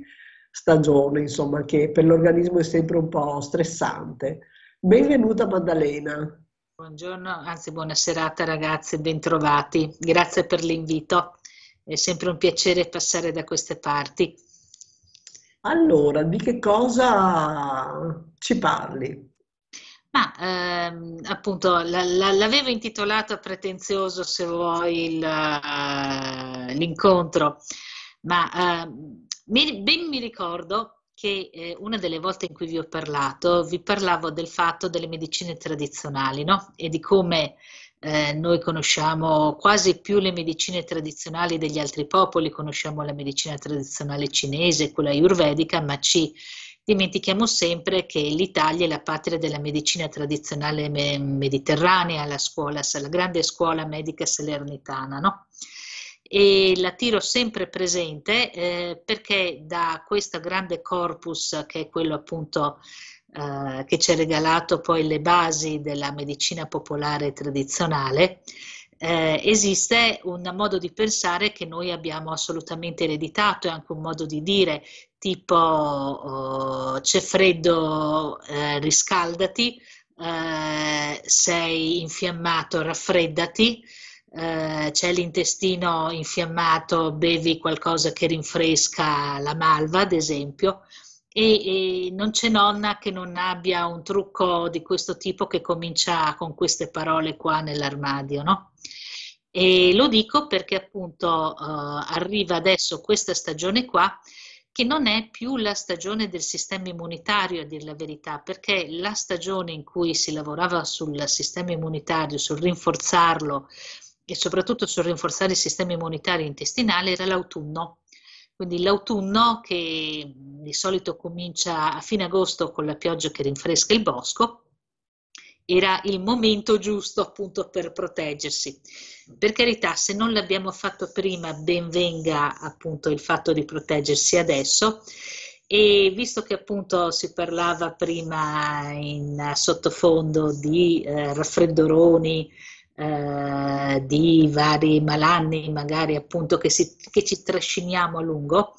stagione, insomma, che per l'organismo è sempre un po' stressante. Benvenuta Maddalena. Buongiorno, anzi buona serata ragazzi, bentrovati. Grazie per l'invito. È sempre un piacere passare da queste parti. Allora, di che cosa ci parli? Ma ehm, appunto la- la- l'avevo intitolato pretenzioso se vuoi il, eh, l'incontro, ma ehm, mi- ben mi ricordo che eh, una delle volte in cui vi ho parlato, vi parlavo del fatto delle medicine tradizionali, no? E di come eh, noi conosciamo quasi più le medicine tradizionali degli altri popoli, conosciamo la medicina tradizionale cinese, quella ayurvedica, ma ci dimentichiamo sempre che l'Italia è la patria della medicina tradizionale me- mediterranea, la scuola, la grande scuola medica salernitana, no? E la tiro sempre presente eh, perché da questo grande corpus che è quello appunto eh, che ci ha regalato poi le basi della medicina popolare tradizionale, eh, esiste un modo di pensare che noi abbiamo assolutamente ereditato, è anche un modo di dire tipo oh, c'è freddo, eh, riscaldati, eh, sei infiammato, raffreddati, eh, c'è l'intestino infiammato, bevi qualcosa che rinfresca la malva, ad esempio. E, e non c'è nonna che non abbia un trucco di questo tipo che comincia con queste parole qua nell'armadio, no? E lo dico perché appunto eh, arriva adesso questa stagione qua che non è più la stagione del sistema immunitario, a dire la verità, perché la stagione in cui si lavorava sul sistema immunitario, sul rinforzarlo e soprattutto sul rinforzare il sistema immunitario intestinale era l'autunno. Quindi l'autunno che di solito comincia a fine agosto con la pioggia che rinfresca il bosco, era il momento giusto appunto per proteggersi. Per carità, se non l'abbiamo fatto prima, ben venga appunto il fatto di proteggersi adesso. E visto che appunto si parlava prima in sottofondo di eh, raffreddoroni, eh, di vari malanni, magari appunto che, si, che ci trasciniamo a lungo,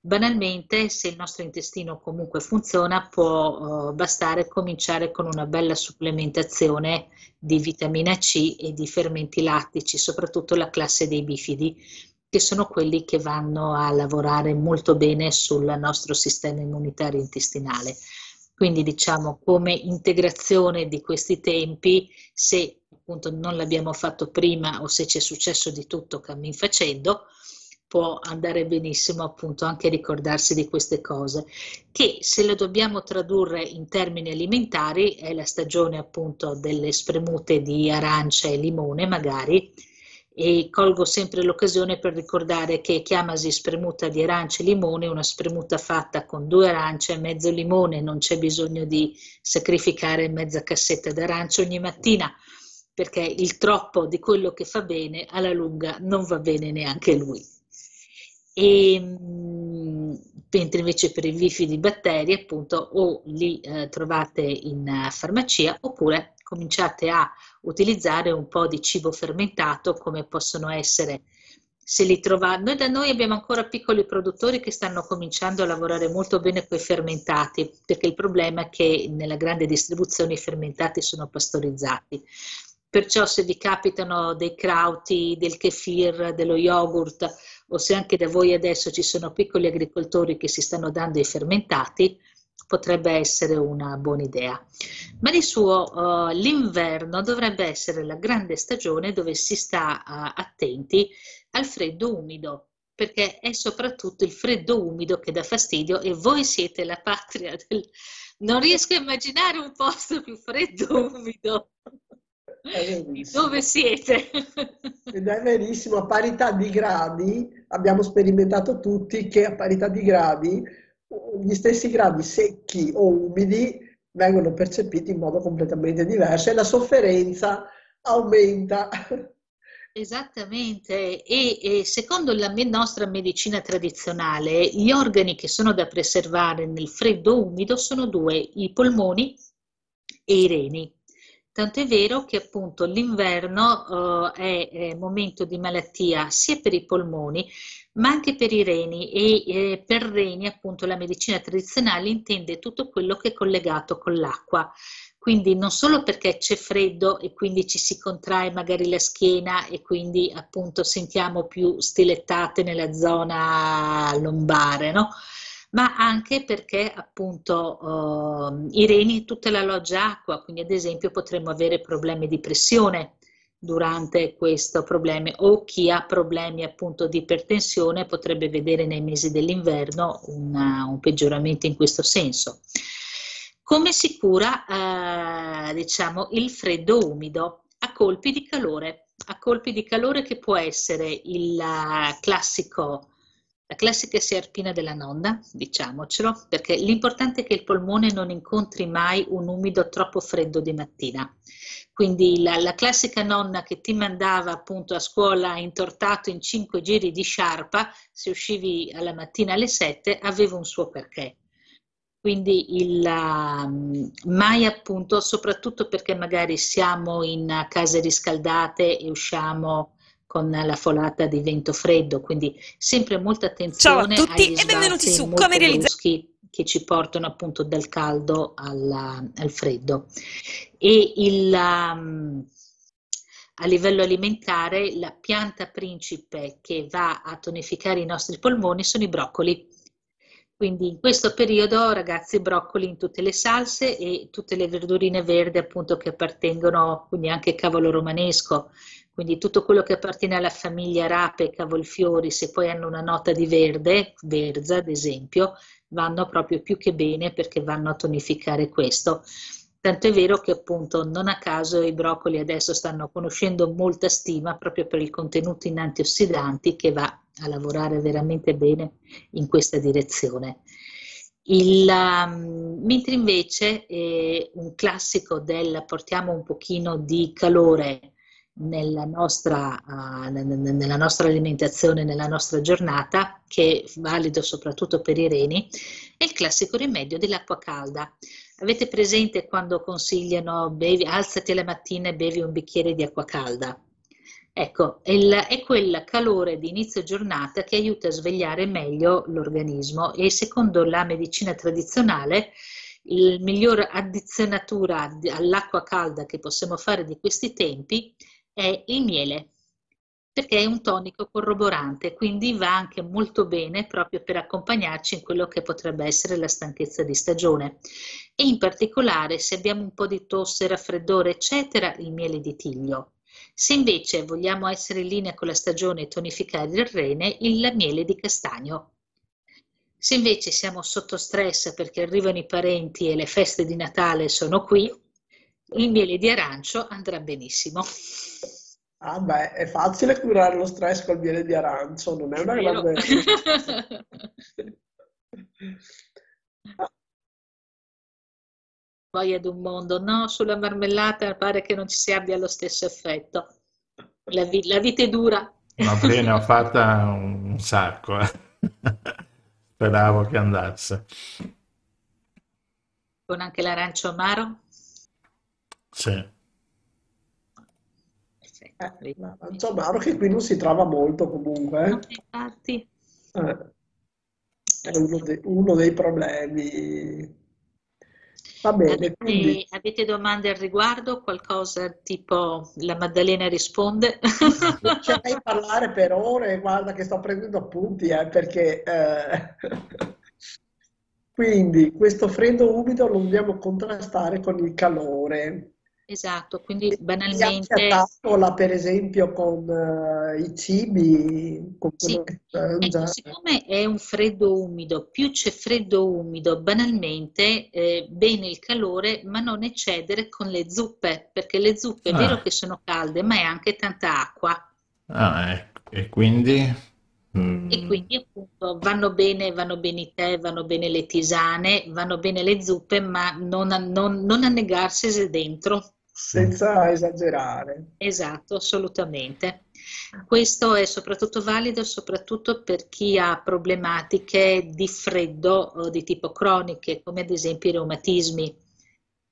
banalmente se il nostro intestino comunque funziona può eh, bastare cominciare con una bella supplementazione di vitamina C e di fermenti lattici, soprattutto la classe dei bifidi, che sono quelli che vanno a lavorare molto bene sul nostro sistema immunitario intestinale. Quindi diciamo come integrazione di questi tempi, se appunto non l'abbiamo fatto prima o se c'è successo di tutto cammin facendo, può andare benissimo appunto anche ricordarsi di queste cose, che se lo dobbiamo tradurre in termini alimentari è la stagione appunto delle spremute di arancia e limone magari, e colgo sempre l'occasione per ricordare che chiamasi spremuta di arance e limone, una spremuta fatta con due arance e mezzo limone, non c'è bisogno di sacrificare mezza cassetta d'arancia ogni mattina, perché il troppo di quello che fa bene alla lunga non va bene neanche lui. E, mentre invece per i bifidi batteri appunto o li eh, trovate in uh, farmacia oppure cominciate a utilizzare un po' di cibo fermentato come possono essere se li trovate noi da noi abbiamo ancora piccoli produttori che stanno cominciando a lavorare molto bene con i fermentati perché il problema è che nella grande distribuzione i fermentati sono pastorizzati. Perciò se vi capitano dei crauti, del kefir, dello yogurt o se anche da voi adesso ci sono piccoli agricoltori che si stanno dando i fermentati, potrebbe essere una buona idea. Ma di suo uh, l'inverno dovrebbe essere la grande stagione dove si sta uh, attenti al freddo umido, perché è soprattutto il freddo umido che dà fastidio e voi siete la patria del... Non riesco a immaginare un posto più freddo umido. Dove siete? Ed è verissimo, a parità di gradi abbiamo sperimentato tutti che a parità di gradi, gli stessi gradi secchi o umidi vengono percepiti in modo completamente diverso e la sofferenza aumenta. Esattamente, e, e secondo la nostra medicina tradizionale, gli organi che sono da preservare nel freddo umido sono due, i polmoni e i reni. Tanto è vero che appunto l'inverno eh, è, è momento di malattia sia per i polmoni ma anche per i reni e eh, per reni appunto la medicina tradizionale intende tutto quello che è collegato con l'acqua. Quindi non solo perché c'è freddo e quindi ci si contrae magari la schiena e quindi appunto sentiamo più stilettate nella zona lombare, no? ma anche perché appunto eh, i reni tutta la loggia acqua, quindi ad esempio potremmo avere problemi di pressione durante questo problema o chi ha problemi appunto di ipertensione potrebbe vedere nei mesi dell'inverno una, un peggioramento in questo senso. Come si cura eh, diciamo il freddo umido? A colpi di calore, a colpi di calore che può essere il classico la classica serpina della nonna, diciamocelo, perché l'importante è che il polmone non incontri mai un umido troppo freddo di mattina. Quindi la, la classica nonna che ti mandava appunto a scuola intortato in cinque giri di sciarpa, se uscivi alla mattina alle sette, aveva un suo perché. Quindi il, uh, mai appunto, soprattutto perché magari siamo in case riscaldate e usciamo con la folata di vento freddo, quindi sempre molta attenzione Ciao a tutti e benvenuti su Come realizzare che ci portano appunto dal caldo alla- al freddo. E il, um, a livello alimentare la pianta principe che va a tonificare i nostri polmoni sono i broccoli. Quindi in questo periodo, ragazzi, broccoli in tutte le salse e tutte le verdurine verdi appunto che appartengono, quindi anche cavolo romanesco, quindi tutto quello che appartiene alla famiglia rape, cavolfiori, se poi hanno una nota di verde, verza ad esempio, vanno proprio più che bene perché vanno a tonificare questo. Tanto è vero che appunto non a caso i broccoli adesso stanno conoscendo molta stima proprio per il contenuto in antiossidanti che va a lavorare veramente bene in questa direzione. Il, um, mentre invece eh, un classico del portiamo un pochino di calore nella nostra, uh, nella nostra alimentazione, nella nostra giornata, che è valido soprattutto per i reni, è il classico rimedio dell'acqua calda. Avete presente quando consigliano bevi, alzati la mattina e bevi un bicchiere di acqua calda? Ecco, è quel calore di inizio giornata che aiuta a svegliare meglio l'organismo e secondo la medicina tradizionale il miglior addizionatura all'acqua calda che possiamo fare di questi tempi è il miele, perché è un tonico corroborante, quindi va anche molto bene proprio per accompagnarci in quello che potrebbe essere la stanchezza di stagione. E in particolare se abbiamo un po' di tosse, raffreddore, eccetera, il miele di tiglio. Se invece vogliamo essere in linea con la stagione e tonificare il rene, il miele di castagno. Se invece siamo sotto stress perché arrivano i parenti e le feste di Natale sono qui, il miele di arancio andrà benissimo. Ah beh, è facile curare lo stress col miele di arancio, non è una Vero? grande... Voglia d'un mondo, no? Sulla marmellata pare che non ci si abbia lo stesso effetto. La, vi- la vita è dura. Ma prima ne ho fatta un sacco. eh. Speravo che andasse. Con anche l'arancio amaro? Sì. Eh, l'arancio amaro che qui non si trova molto comunque. eh. Infatti, Eh, è uno, de- uno dei problemi. Va bene, quindi avete, avete domande al riguardo? Qualcosa tipo la Maddalena risponde? lascerei parlare per ore, guarda che sto prendendo appunti, eh, perché eh, quindi questo freddo umido lo dobbiamo contrastare con il calore. Esatto, quindi E si banalmente attaccola per esempio con eh, i cibi, con Sì, ecco, siccome è un freddo umido, più c'è freddo umido, banalmente eh, bene il calore, ma non eccedere con le zuppe, perché le zuppe è vero Ah, che sono calde, ma è anche tanta acqua. ah, ecco. E quindi? Mm. E quindi appunto vanno bene, vanno bene i tè, vanno bene le tisane, vanno bene le zuppe, ma non, a- non, non annegarsi dentro. Senza esagerare. Esatto, assolutamente. Questo è soprattutto valido soprattutto per chi ha problematiche di freddo o di tipo croniche, come ad esempio i reumatismi,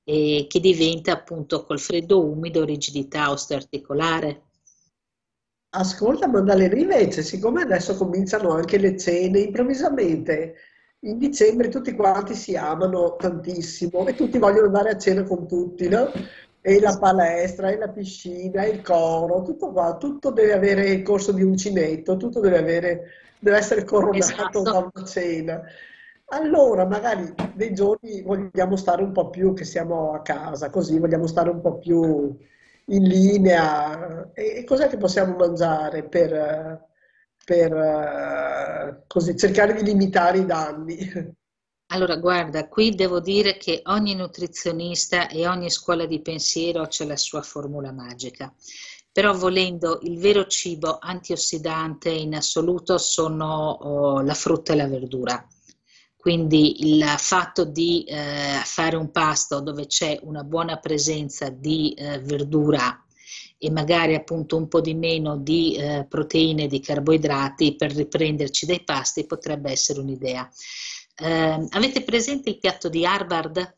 e che diventa appunto col freddo umido rigidità osteoarticolare. Ascolta, Maddalena, invece, siccome adesso cominciano anche le cene, improvvisamente in dicembre tutti quanti si amano tantissimo e tutti vogliono andare a cena con tutti, no? E la palestra, e la piscina, e il coro, tutto qua, tutto deve avere il corso di uncinetto, tutto deve avere, deve essere coronato Esatto. da una cena. Allora, magari dei giorni vogliamo stare un po' più che siamo a casa, così vogliamo stare un po' più in linea. E, e cos'è che possiamo mangiare per, per, eh, così, cercare di limitare i danni? Allora, guarda, qui devo dire che ogni nutrizionista e ogni scuola di pensiero c'è la sua formula magica. Però volendo, il vero cibo antiossidante in assoluto sono oh, la frutta e la verdura. Quindi il fatto di eh, fare un pasto dove c'è una buona presenza di eh, verdura e magari appunto un po' di meno di eh, proteine e di carboidrati per riprenderci dai pasti potrebbe essere un'idea. Eh, avete presente il piatto di Harvard?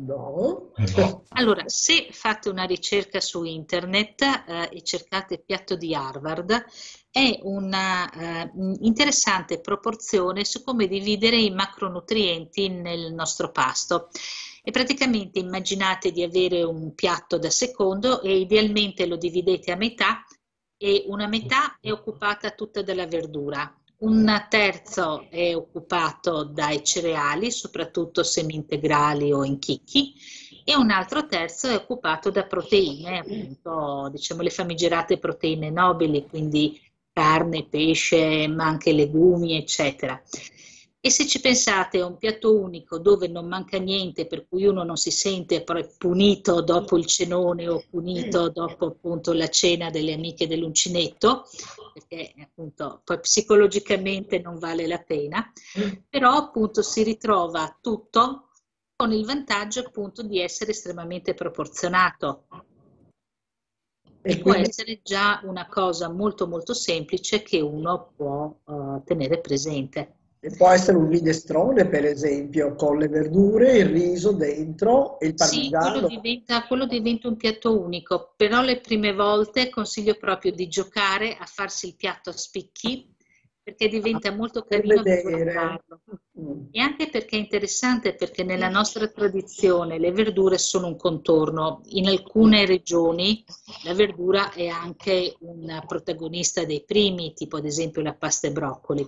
No. No. Allora, se fate una ricerca su internet eh, e cercate piatto di Harvard, è una eh, interessante proporzione su come dividere i macronutrienti nel nostro pasto. E praticamente immaginate di avere un piatto da secondo e idealmente lo dividete a metà e una metà è occupata tutta dalla verdura, un terzo è occupato dai cereali, soprattutto semi-integrali o in chicchi, e un altro terzo è occupato da proteine, appunto, diciamo le famigerate proteine nobili, quindi carne, pesce, ma anche legumi, eccetera. E se ci pensate è un piatto unico dove non manca niente, per cui uno non si sente punito dopo il cenone o punito dopo appunto la cena delle amiche dell'uncinetto, perché appunto poi psicologicamente non vale la pena, però appunto si ritrova tutto con il vantaggio appunto di essere estremamente proporzionato. E può essere già una cosa molto molto semplice che uno può eh, tenere presente. E può essere un minestrone, per esempio, con le verdure, il riso dentro e il Sì, quello parmigiano. diventa, quello diventa un piatto unico, però le prime volte consiglio proprio di giocare a farsi il piatto a spicchi perché diventa molto Per carino vedere. Mm. E anche perché è interessante perché nella nostra tradizione le verdure sono un contorno. In alcune regioni la verdura è anche una protagonista dei primi, tipo ad esempio la pasta e broccoli,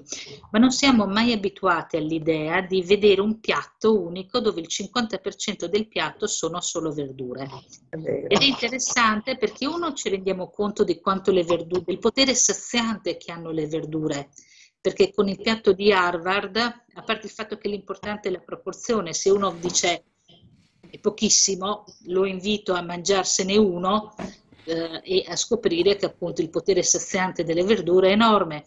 ma non siamo mai abituati all'idea di vedere un piatto unico dove il 50% del piatto sono solo verdure. Ed è interessante perché uno ci rendiamo conto di quanto le verdure, del potere saziante che hanno le verdure, perché con il piatto di Harvard, a parte il fatto che l'importante è la proporzione, se uno dice è pochissimo, lo invito a mangiarsene uno eh, e a scoprire che appunto il potere saziante delle verdure è enorme.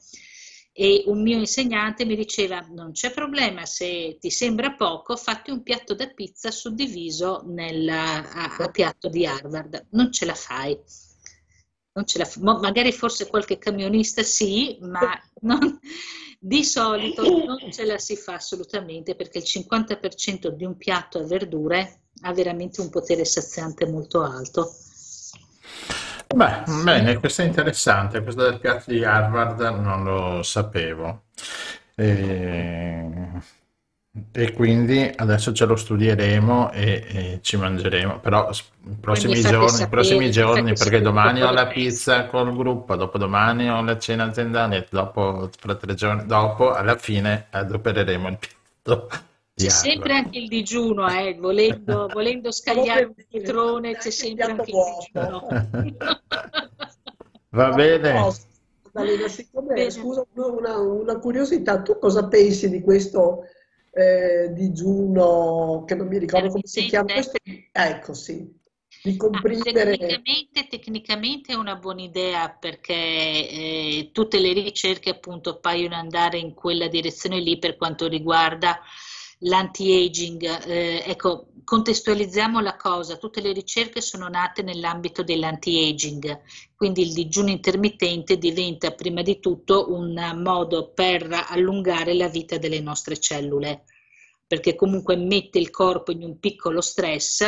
E un mio insegnante mi diceva: Non c'è problema, se ti sembra poco, fatti un piatto da pizza suddiviso nel, a, a piatto di Harvard. Non ce la fai. Non ce la magari forse qualche camionista sì, ma non- di solito non ce la si fa assolutamente perché il 50% di un piatto a verdure ha veramente un potere saziante molto alto. Beh, bene, questo è interessante, questo del piatto di Harvard non lo sapevo. E, e quindi adesso ce lo studieremo e, e ci mangeremo, però i prossimi giorni, sapere, prossimi mi giorni, perché domani ho la pizza col gruppo, dopodomani ho la cena aziendale, dopo, fra tre giorni dopo, alla fine adopereremo il piatto di C'è sempre anche il digiuno, eh, volendo, volendo scagliare un litrone, c'è sempre anche il digiuno. Va bene. Maddalena, siccome, Bene. scusa, una, una curiosità, tu cosa pensi di questo eh, digiuno, che non mi ricordo come si chiama? Questo, ecco, sì. di comprimere... Tecnicamente, tecnicamente è una buona idea perché eh, tutte le ricerche appunto paiono andare in quella direzione lì per quanto riguarda l'anti-aging. Eh, ecco, contestualizziamo la cosa, tutte le ricerche sono nate nell'ambito dell'anti-aging, quindi il digiuno intermittente diventa prima di tutto un modo per allungare la vita delle nostre cellule, perché comunque mette il corpo in un piccolo stress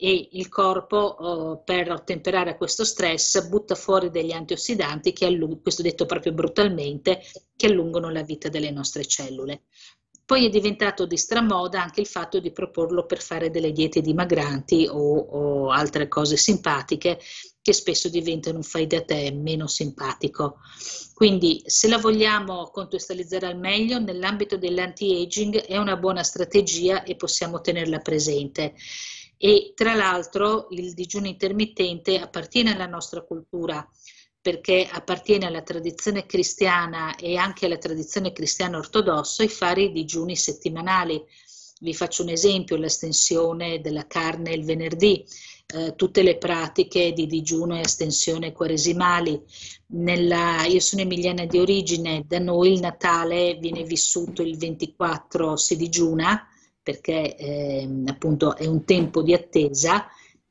e il corpo eh, per ottemperare a questo stress butta fuori degli antiossidanti che questo detto proprio brutalmente, che allungano la vita delle nostre cellule. Poi è diventato di stramoda anche il fatto di proporlo per fare delle diete dimagranti o, o altre cose simpatiche che spesso diventano un fai da te meno simpatico. Quindi se la vogliamo contestualizzare al meglio, nell'ambito dell'anti-aging è una buona strategia e possiamo tenerla presente. E tra l'altro il digiuno intermittente appartiene alla nostra cultura perché appartiene alla tradizione cristiana e anche alla tradizione cristiana ortodossa i fare i digiuni settimanali. Vi faccio un esempio, l'astensione della carne il venerdì, eh, tutte le pratiche di digiuno e astensione quaresimali. Nella, io sono emiliana di origine, da noi il Natale viene vissuto il 24, si digiuna perché eh, appunto è un tempo di attesa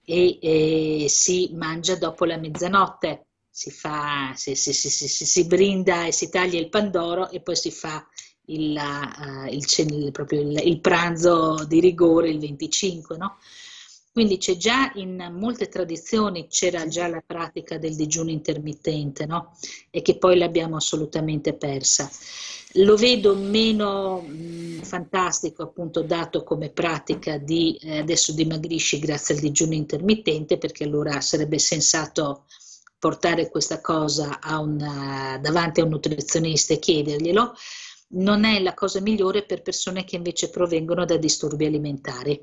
e eh, si mangia dopo la mezzanotte si, fa, si, si, si, brinda e si taglia il pandoro e poi si fa il, uh, il, il, il pranzo di rigore il 25, no? Quindi c'è già in molte tradizioni c'era già la pratica del digiuno intermittente, no? E che poi l'abbiamo assolutamente persa. Lo vedo meno mh, fantastico, appunto, dato come pratica di eh, adesso dimagrisci grazie al digiuno intermittente, perché allora sarebbe sensato portare questa cosa a una, davanti a un nutrizionista e chiederglielo, non è la cosa migliore per persone che invece provengono da disturbi alimentari.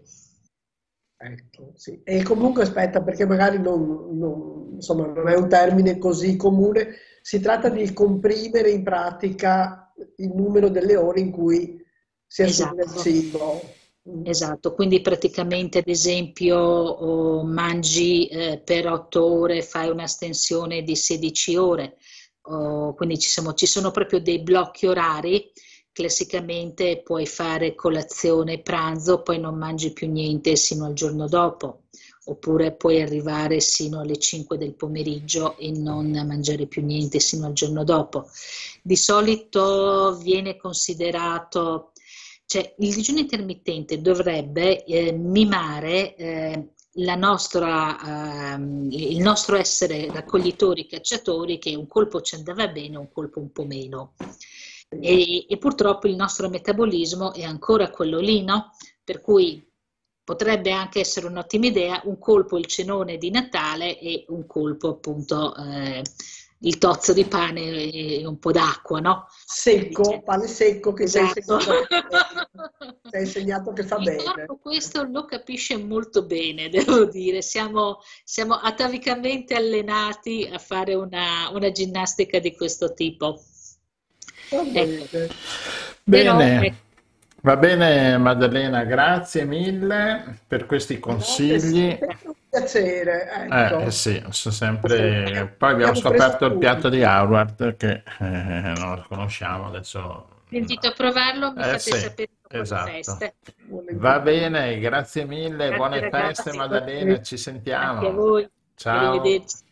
Ecco, sì. E comunque aspetta, perché magari non, non, insomma, non è un termine così comune, si tratta di comprimere in pratica il numero delle ore in cui si assume Esatto. il cibo. Esatto, quindi praticamente ad esempio oh, mangi eh, per 8 ore, fai una stensione di 16 ore, oh, quindi ci sono, ci sono proprio dei blocchi orari, classicamente puoi fare colazione, pranzo, poi non mangi più niente sino al giorno dopo, oppure puoi arrivare sino alle 5 del pomeriggio e non mangiare più niente sino al giorno dopo. Di solito viene considerato cioè, il digiuno intermittente dovrebbe eh, mimare eh, nostra, ehm, il nostro essere raccoglitori, cacciatori, che un colpo ci andava bene, un colpo un po' meno. E, e purtroppo il nostro metabolismo è ancora quello lì, no? Per cui potrebbe anche essere un'ottima idea un colpo il cenone di Natale e un colpo appunto eh, il tozzo di pane e un po' d'acqua, no? Secco, pane secco che Esatto. insegnato, sei insegnato che fa bene. corpo questo lo capisce molto bene, devo dire, siamo, siamo atavicamente allenati a fare una, una ginnastica di questo tipo. Ecco. Però, Bene, ecco, va bene Maddalena, grazie mille per questi consigli. Un piacere, ecco. Eh, eh sì, sono sempre... Poi abbiamo scoperto il piatto di Howard che eh, non lo conosciamo adesso. vi invito a provarlo, mi Eh, fate sì, sapere esatto. feste. Va bene, grazie mille, Grazie, buone ragazzi. feste Maddalena, ci Anche a sentiamo. voi. Ciao.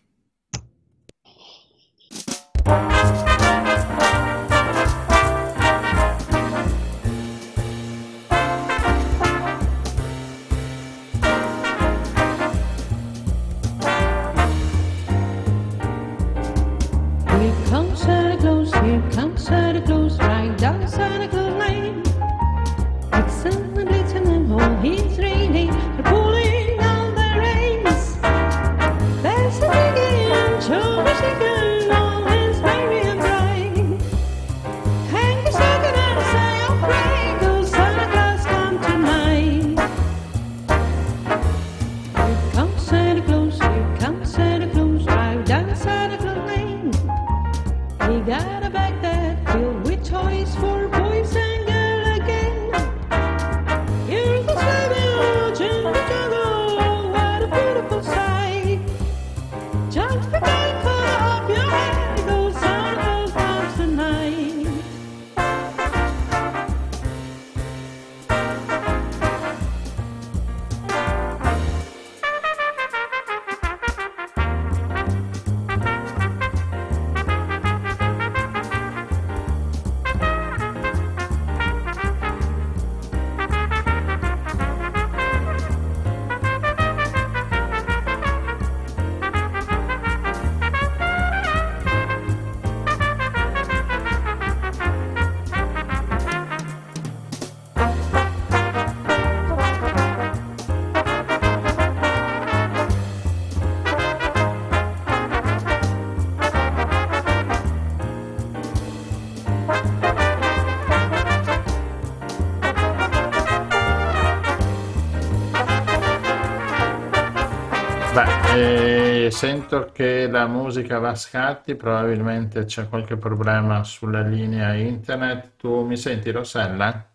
Sento che la musica va a scatti, probabilmente c'è qualche problema sulla linea internet. Tu mi senti, Rossella?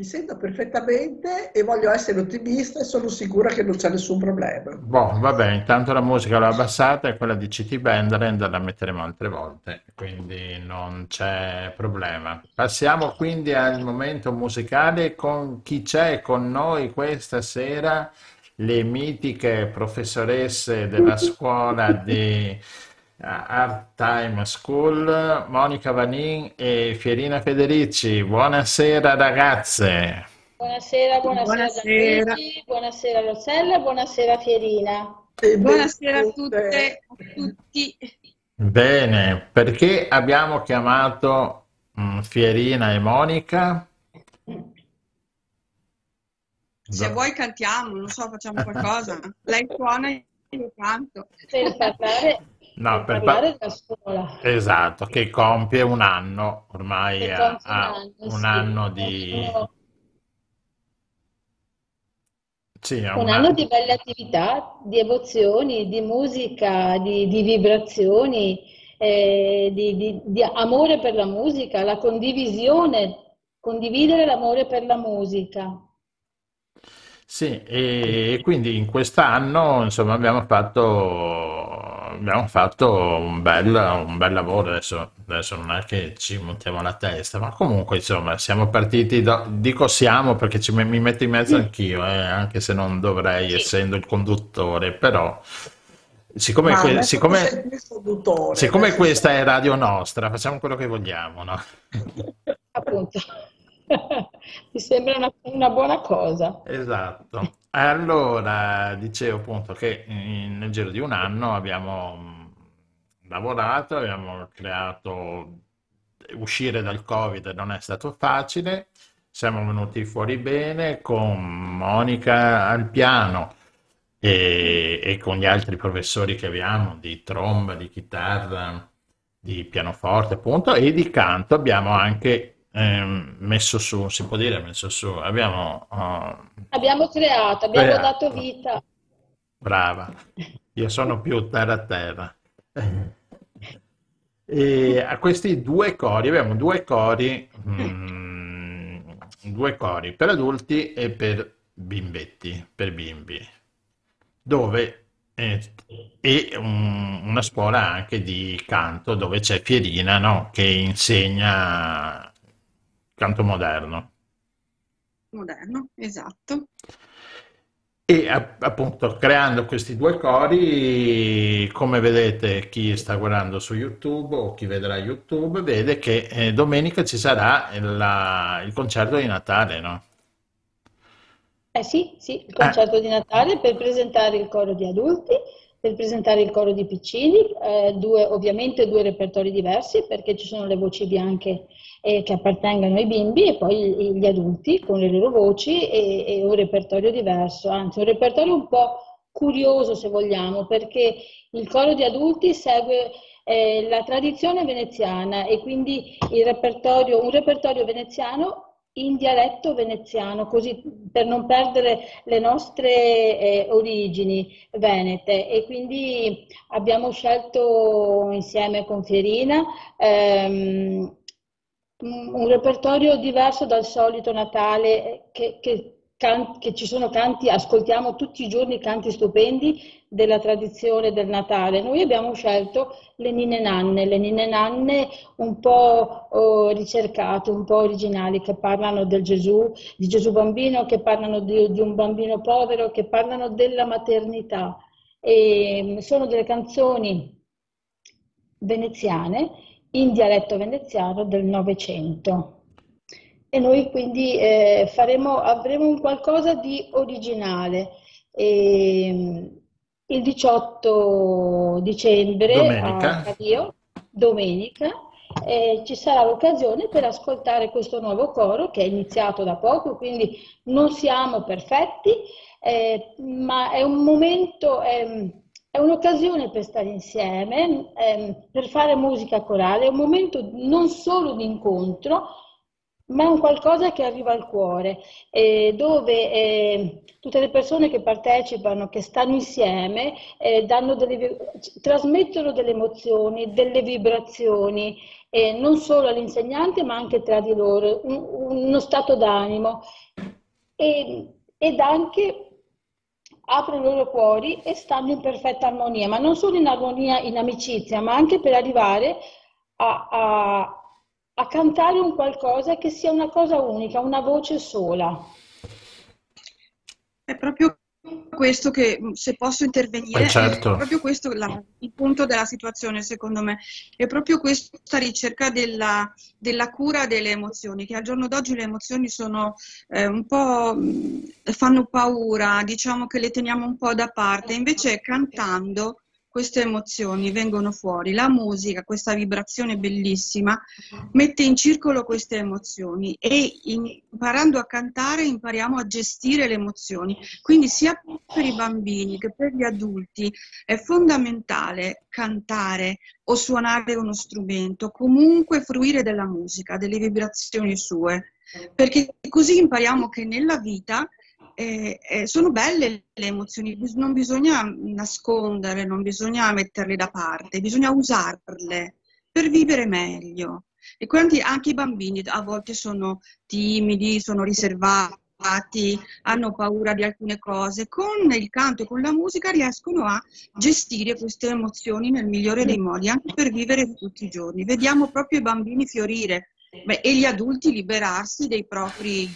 Mi sento perfettamente e voglio essere ottimista e sono sicura che non c'è nessun problema. Boh, vabbè, intanto la musica l'ho abbassata e quella di CT Band la metteremo altre volte, quindi non c'è problema. Passiamo quindi al momento musicale con chi c'è con noi questa sera, le mitiche professoresse della scuola di Art Time School, Monica Vanin e Fierina Federici. Buonasera ragazze. Buonasera, buonasera, Buonasera. Gianluigi, buonasera Rossella, buonasera Fierina. E Buonasera a tutte, a tutti. Bene, perché abbiamo chiamato mm, Fierina e Monica? Se vuoi cantiamo, non so, facciamo qualcosa. Lei suona e io canto. Per parlare, No, per per pa- parlare della scuola. Esatto, che compie un anno, ormai ha, un anno, un sì. anno di... Sì, Un un anno anno. di belle attività, di emozioni, di musica, di, di vibrazioni, eh, di, di- di amore per la musica, la condivisione, condividere l'amore per la musica. Sì, e, quindi in quest'anno insomma abbiamo fatto, abbiamo fatto un bel, un bel lavoro, adesso, adesso non è che ci montiamo la testa, ma comunque insomma siamo partiti, da- dico siamo perché ci, mi metto in mezzo anch'io, eh, anche se non dovrei essendo il conduttore, però siccome, que- siccome, siccome questa è radio nostra, facciamo quello che vogliamo, no? Appunto, mi sembra una, una buona cosa. Esatto. Allora, dicevo appunto che in- nel giro di un anno abbiamo mh, lavorato, abbiamo creato, uscire dal Covid non è stato facile, siamo venuti fuori bene con Monica al piano e, e con gli altri professori che abbiamo di tromba, di chitarra, di pianoforte appunto e di canto abbiamo anche ehm, messo su, si può dire messo su, abbiamo eh, Abbiamo creato, abbiamo Creato. dato vita. Brava, io sono più terra a terra. E a questi due cori, abbiamo due cori, mm, due cori per adulti e per bimbetti, per bimbi, dove eh, e un- una scuola anche di canto dove c'è Fierina, no? Che insegna canto moderno. Moderno, esatto. E appunto creando questi due cori, come vedete chi sta guardando su YouTube o chi vedrà YouTube, vede che eh, domenica ci sarà il, la- il concerto di Natale, no? Eh sì, sì, il concerto di Natale per presentare il coro di adulti, per presentare il coro di piccini, eh, due, ovviamente due repertori diversi perché ci sono le voci bianche eh, che appartengono ai bimbi e poi gli adulti con le loro voci e, e un repertorio diverso, anzi un repertorio un po' curioso se vogliamo perché il coro di adulti segue eh, la tradizione veneziana e quindi repertorio, un repertorio veneziano in dialetto veneziano, così per non perdere le nostre eh, origini venete. E quindi abbiamo scelto insieme con Fierina ehm, un un repertorio diverso dal solito Natale, che, che can- che ci sono canti, ascoltiamo tutti i giorni canti stupendi della tradizione del Natale. Noi abbiamo scelto le ninne nanne, le ninne nanne un po' oh, ricercate, un po' originali, che parlano del Gesù, di Gesù bambino, che parlano di, di un bambino povero, che parlano della maternità. E mm, sono delle canzoni veneziane in dialetto veneziano del Novecento. E noi quindi eh, faremo, avremo un qualcosa di originale. E, il 18 dicembre Domenica. a Cadio, domenica, eh, ci sarà l'occasione per ascoltare questo nuovo coro che è iniziato da poco, quindi non siamo perfetti, eh, ma è un momento, ehm, è un'occasione per stare insieme, ehm, per fare musica corale, è un momento non solo di incontro, ma è un qualcosa che arriva al cuore, eh, dove eh, tutte le persone che partecipano, che stanno insieme, eh, delle trasmettono delle emozioni, delle vibrazioni, eh, non solo all'insegnante, ma anche tra di loro, un- uno stato d'animo. E- ed anche aprono i loro cuori e stanno in perfetta armonia, ma non solo in armonia, in amicizia, ma anche per arrivare a, a- a cantare un qualcosa che sia una cosa unica, una voce sola. È proprio questo che, se posso intervenire, Eh, certo. è proprio questo la- il punto della situazione, secondo me. È proprio questa ricerca della, della cura delle emozioni, che al giorno d'oggi le emozioni sono eh, un po', mh, fanno paura, diciamo che le teniamo un po' da parte, invece cantando queste emozioni vengono fuori. La musica, questa vibrazione bellissima, mette in circolo queste emozioni e imparando a cantare impariamo a gestire le emozioni. Quindi sia per i bambini che per gli adulti è fondamentale cantare o suonare uno strumento, comunque fruire della musica, delle vibrazioni sue, perché così impariamo che nella vita eh, eh, sono belle le emozioni, non bisogna nasconderle, non bisogna metterle da parte, bisogna usarle per vivere meglio. E quindi anche i bambini a volte sono timidi, sono riservati, hanno paura di alcune cose. Con il canto e con la musica riescono a gestire queste emozioni nel migliore dei modi, anche per vivere tutti i giorni. Vediamo proprio i bambini fiorire beh, e gli adulti liberarsi dei propri,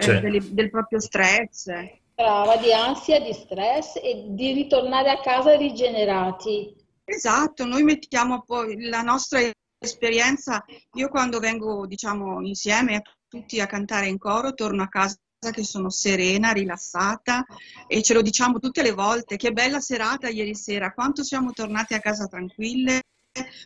Sì. delle- del proprio stress. Brava, di ansia, di stress e di ritornare a casa rigenerati. Esatto, noi mettiamo poi la nostra esperienza, io quando vengo, diciamo, insieme tutti a cantare in coro, torno a casa che sono serena, rilassata e ce lo diciamo tutte le volte, che bella serata ieri sera, quanto siamo tornate a casa tranquille,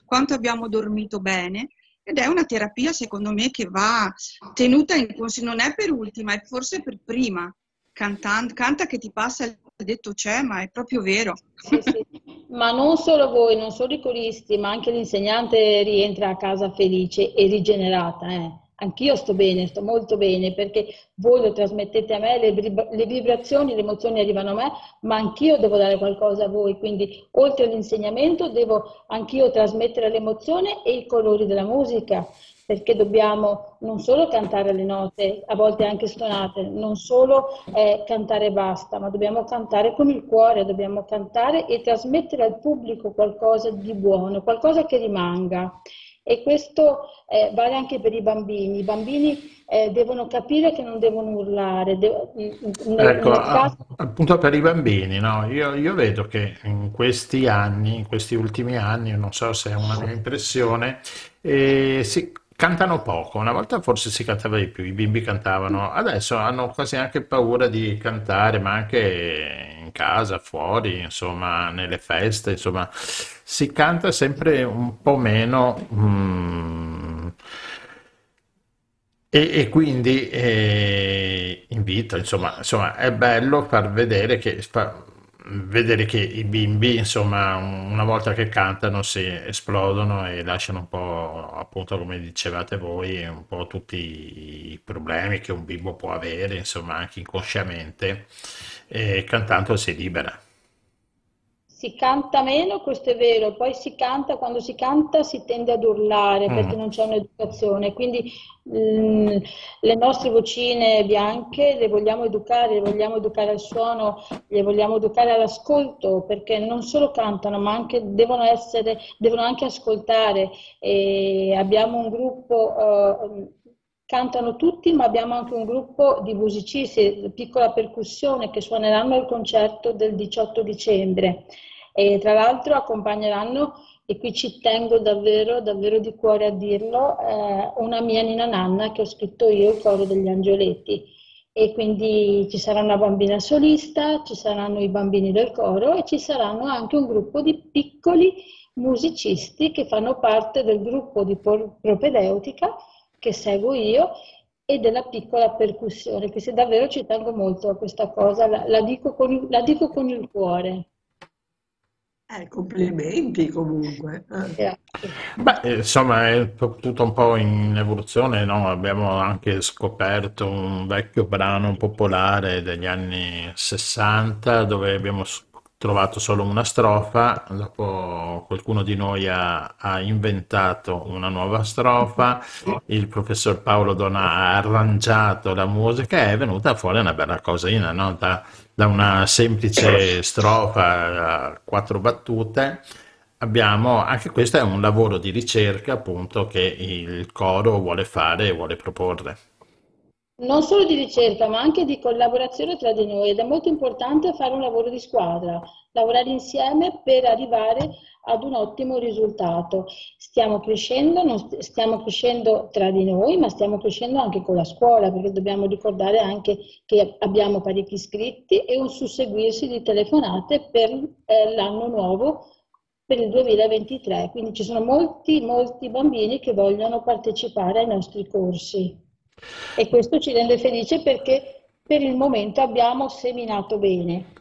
quanto abbiamo dormito bene ed è una terapia secondo me che va tenuta in considerazione, non è per ultima, è forse per prima, Cantan- canta che ti passa il detto c'è, ma è proprio vero. Sì, sì. Ma non solo voi, non solo i coristi, ma anche l'insegnante rientra a casa felice e rigenerata. eh. Anch'io sto bene, sto molto bene perché voi lo trasmettete a me, le, le vibrazioni, le emozioni arrivano a me, ma anch'io devo dare qualcosa a voi. Quindi, oltre all'insegnamento, devo anch'io trasmettere l'emozione e i colori della musica perché dobbiamo non solo cantare le note, a volte anche suonate, non solo eh, cantare e basta, ma dobbiamo cantare con il cuore, dobbiamo cantare e trasmettere al pubblico qualcosa di buono, qualcosa che rimanga. E questo eh, vale anche per i bambini. I bambini eh, devono capire che non devono urlare. de- nel- Ecco, nel a- caso- appunto per i bambini, no? Io, io vedo che in questi anni, in questi ultimi anni, non so se è una mia impressione, eh, si cantano poco. Una volta forse si cantava di più, i bimbi cantavano, adesso hanno quasi anche paura di cantare, ma anche in casa, fuori, insomma, nelle feste, insomma, si canta sempre un po' meno. mm, e, e quindi eh, invito, insomma, insomma, è bello far vedere che, fa- vedere che i bimbi, insomma, una volta che cantano si esplodono e lasciano un po', appunto, come dicevate voi, un po' tutti i problemi che un bimbo può avere, insomma, anche inconsciamente, e cantando si libera. Si canta meno, questo è vero, poi si canta, quando si canta si tende ad urlare perché Mm. non c'è un'educazione, quindi mm, le nostre vocine bianche le vogliamo educare, le vogliamo educare al suono, le vogliamo educare all'ascolto perché non solo cantano ma anche devono essere, devono anche ascoltare e abbiamo un gruppo, eh, cantano tutti ma abbiamo anche un gruppo di musicisti, piccola percussione che suoneranno al concerto del 18 dicembre e tra l'altro accompagneranno, e qui ci tengo davvero, davvero di cuore a dirlo, eh, una mia nina nanna che ho scritto io, il coro degli angioletti. E quindi ci sarà una bambina solista, ci saranno i bambini del coro e ci saranno anche un gruppo di piccoli musicisti che fanno parte del gruppo di propedeutica che seguo io e della piccola percussione, che se davvero ci tengo molto a questa cosa, la, la dico con, la dico con il cuore. Eh, complimenti comunque. eh. Beh, eh, insomma, è tutto un po' in evoluzione, no? Abbiamo anche scoperto un vecchio brano popolare degli anni 60 dove abbiamo s- trovato solo una strofa, dopo qualcuno di noi ha, ha inventato una nuova strofa, il professor Paolo Dona ha arrangiato la musica e è venuta fuori una bella cosina, no? Da, da una semplice strofa a quattro battute Abbiamo, anche questo è un lavoro di ricerca appunto che il coro vuole fare e vuole proporre. Non solo di ricerca, ma anche di collaborazione tra di noi ed è molto importante fare un lavoro di squadra, lavorare insieme per arrivare ad un ottimo risultato. Stiamo crescendo, non st- stiamo crescendo tra di noi, ma stiamo crescendo anche con la scuola, perché dobbiamo ricordare anche che abbiamo parecchi iscritti e un susseguirsi di telefonate per eh, l'anno nuovo per il 2023, quindi ci sono molti, molti bambini che vogliono partecipare ai nostri corsi e questo ci rende felice perché per il momento abbiamo seminato bene.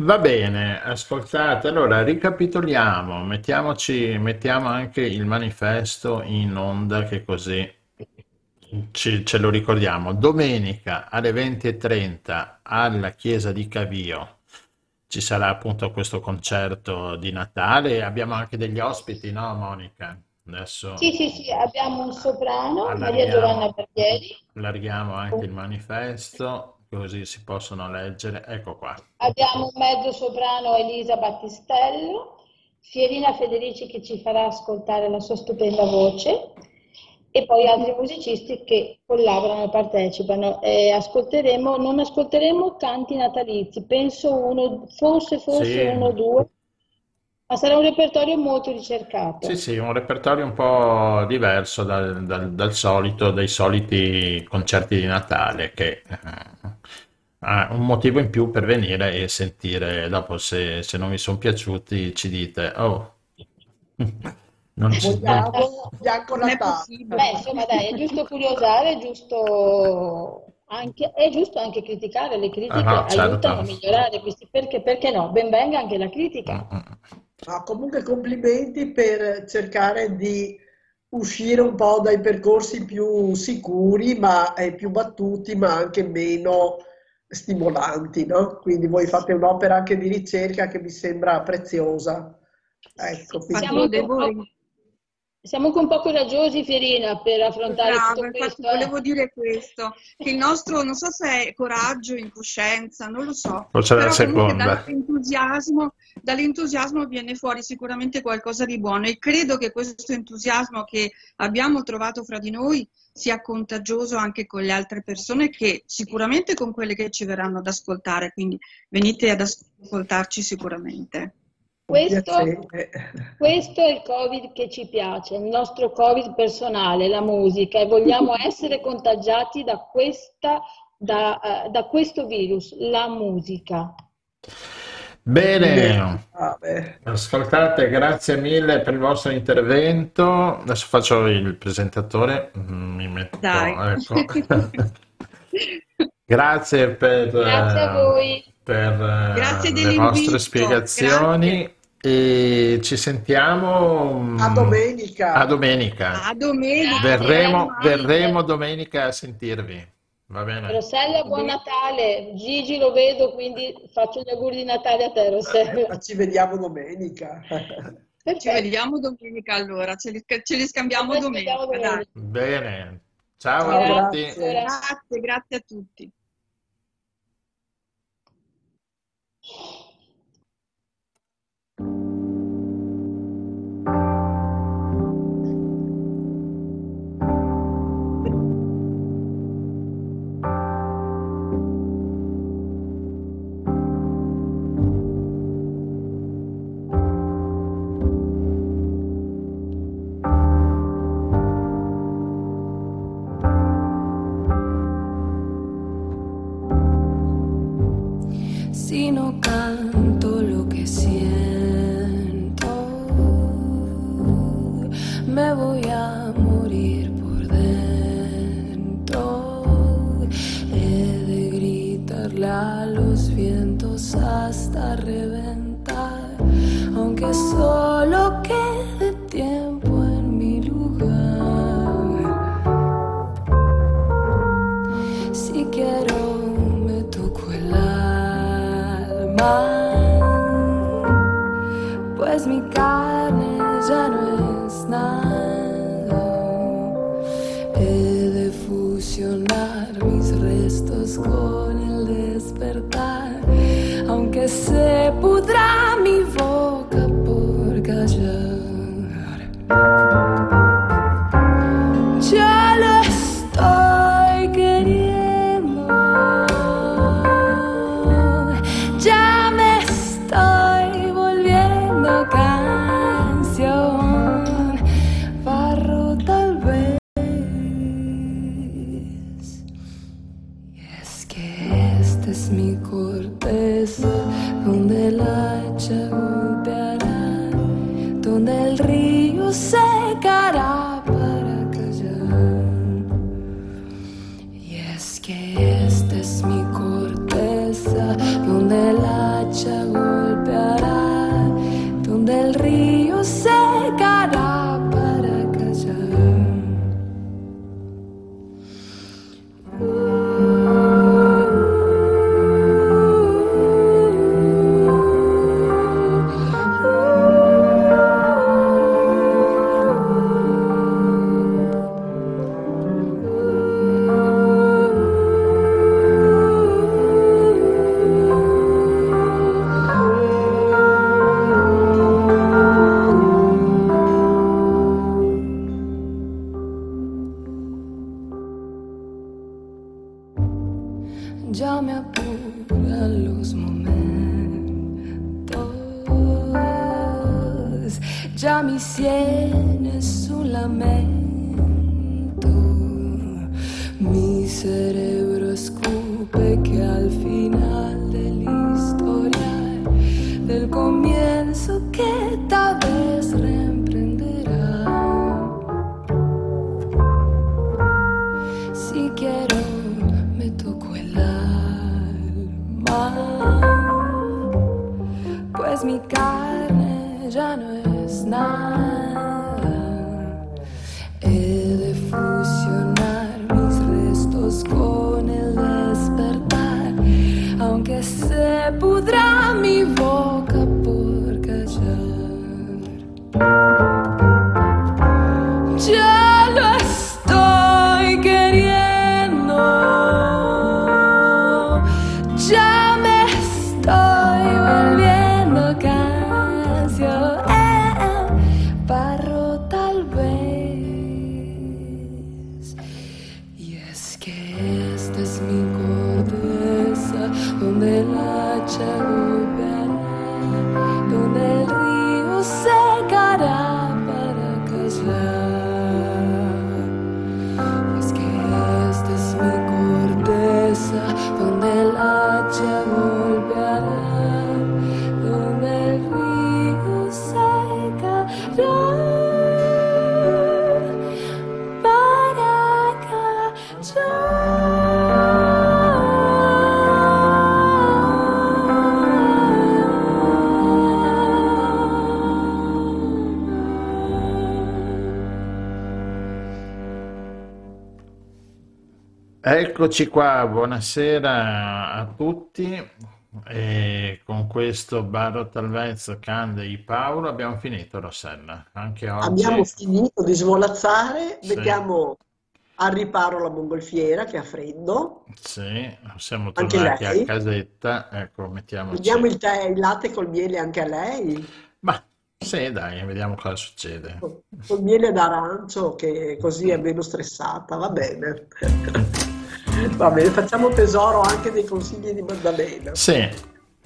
Va bene, ascoltate, allora ricapitoliamo, mettiamoci, mettiamo anche il manifesto in onda che così ci- ce lo ricordiamo. Domenica alle 20.30 alla chiesa di Cavio ci sarà appunto questo concerto di Natale. Abbiamo anche degli ospiti, no, Monica? Adesso Sì, sì, sì, abbiamo un soprano, Maria allarghiamo, Giovanna Barbieri, allarghiamo anche il manifesto, così si possono leggere. Ecco qua. abbiamo un mezzo soprano Elisa Battistello, Fierina Federici che ci farà ascoltare la sua stupenda voce e poi altri musicisti che collaborano e partecipano. E ascolteremo, non ascolteremo canti natalizi, penso uno, forse, forse Sì. uno o due, ma sarà un repertorio molto ricercato. Sì, sì, un repertorio un po' diverso dal, dal- dal solito, dai soliti concerti di Natale, che eh, ha un motivo in più per venire e sentire. Dopo, se, se non vi sono piaciuti, ci dite, oh, non ci... Vogliamo Bianco Natale. possibile. Beh, insomma, dai, è giusto curiosare, è giusto anche, è giusto anche criticare, le critiche Ah, no, certo. aiutano a migliorare questi, perché, perché no? Ben venga anche la critica. Ma comunque complimenti per cercare di uscire un po' dai percorsi più sicuri, ma eh, più battuti, ma anche meno stimolanti, no? Quindi voi fate un'opera anche di ricerca che mi sembra preziosa. Ecco, quindi- Siamo po', siamo anche un po' coraggiosi, Fierina, per affrontare Brava, tutto infatti questo. eh. volevo dire questo, che il nostro, non so se è coraggio, incoscienza, non lo so, Forse la però comunque seconda. dall'entusiasmo, dall'entusiasmo viene fuori sicuramente qualcosa di buono e credo che questo entusiasmo che abbiamo trovato fra di noi sia contagioso anche con le altre persone che sicuramente con quelle che ci verranno ad ascoltare, quindi venite ad ascoltarci sicuramente. Questo, questo è il Covid che ci piace, il nostro Covid personale, la musica, e vogliamo essere contagiati da, questa, da, eh, da questo virus, la musica. Bene, ascoltate, grazie mille per il vostro intervento. Adesso faccio il presentatore, mi metto, Dai. ecco. Grazie per, Grazie a voi. per eh, Grazie le vostre spiegazioni e ci sentiamo mm, A domenica. a domenica. A domenica. Verremo, verremo domenica a sentirvi. Va bene? Rossella, buon Natale. Gigi lo vedo, quindi faccio gli auguri di Natale a te, Rossella. Ma ci vediamo domenica. Ci vediamo domenica allora, ce li, ce li scambiamo domenica. domenica. Bene. Ciao Ciao, a tutti. grazie. Grazie, grazie a tutti. Eccoci qua, buonasera a tutti. E con questo Barro Talvezzo, Cande e Paolo abbiamo finito, Rossella. Anche oggi. Abbiamo finito di svolazzare, Sì. mettiamo al riparo la mongolfiera che ha freddo, Sì, siamo tornati a casetta. Ecco, mettiamoci. vediamo il tè e il latte col miele anche a lei, Sì, dai, vediamo cosa succede. col miele d'arancio che così è meno stressata, va bene. Va bene, facciamo tesoro anche dei consigli di Maddalena. Sì,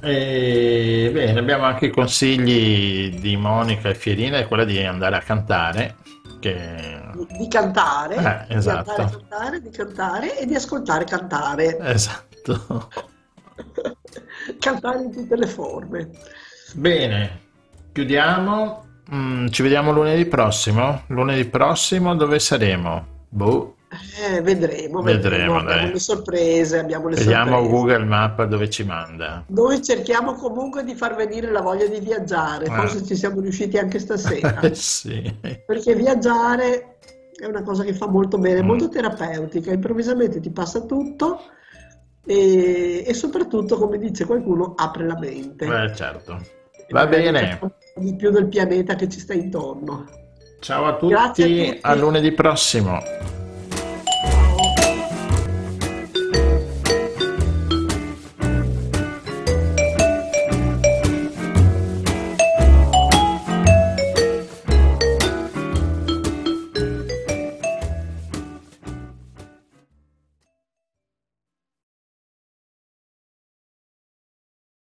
e, bene, abbiamo anche i consigli di Monica e Fierina, è quella di andare a cantare, che... Di, di cantare, Eh, di esatto. andare a cantare, di cantare e di ascoltare cantare. Esatto. Cantare in tutte le forme. Bene, chiudiamo. Mm, ci vediamo lunedì prossimo. Lunedì prossimo dove saremo? Boh. Eh, vedremo, Vedremo, abbiamo dai. le sorprese, abbiamo le Vediamo sorprese. Google Map dove ci manda. Noi cerchiamo comunque di far venire la voglia di viaggiare, Ah. forse ci siamo riusciti anche stasera, sì. perché viaggiare è una cosa che fa molto bene, Mm. molto terapeutica, improvvisamente ti passa tutto e, e soprattutto, come dice qualcuno, apre la mente. Eh, certo. Va bene. Di più del pianeta che ci sta intorno. Ciao a Grazie a tutti, tutti. a lunedì prossimo.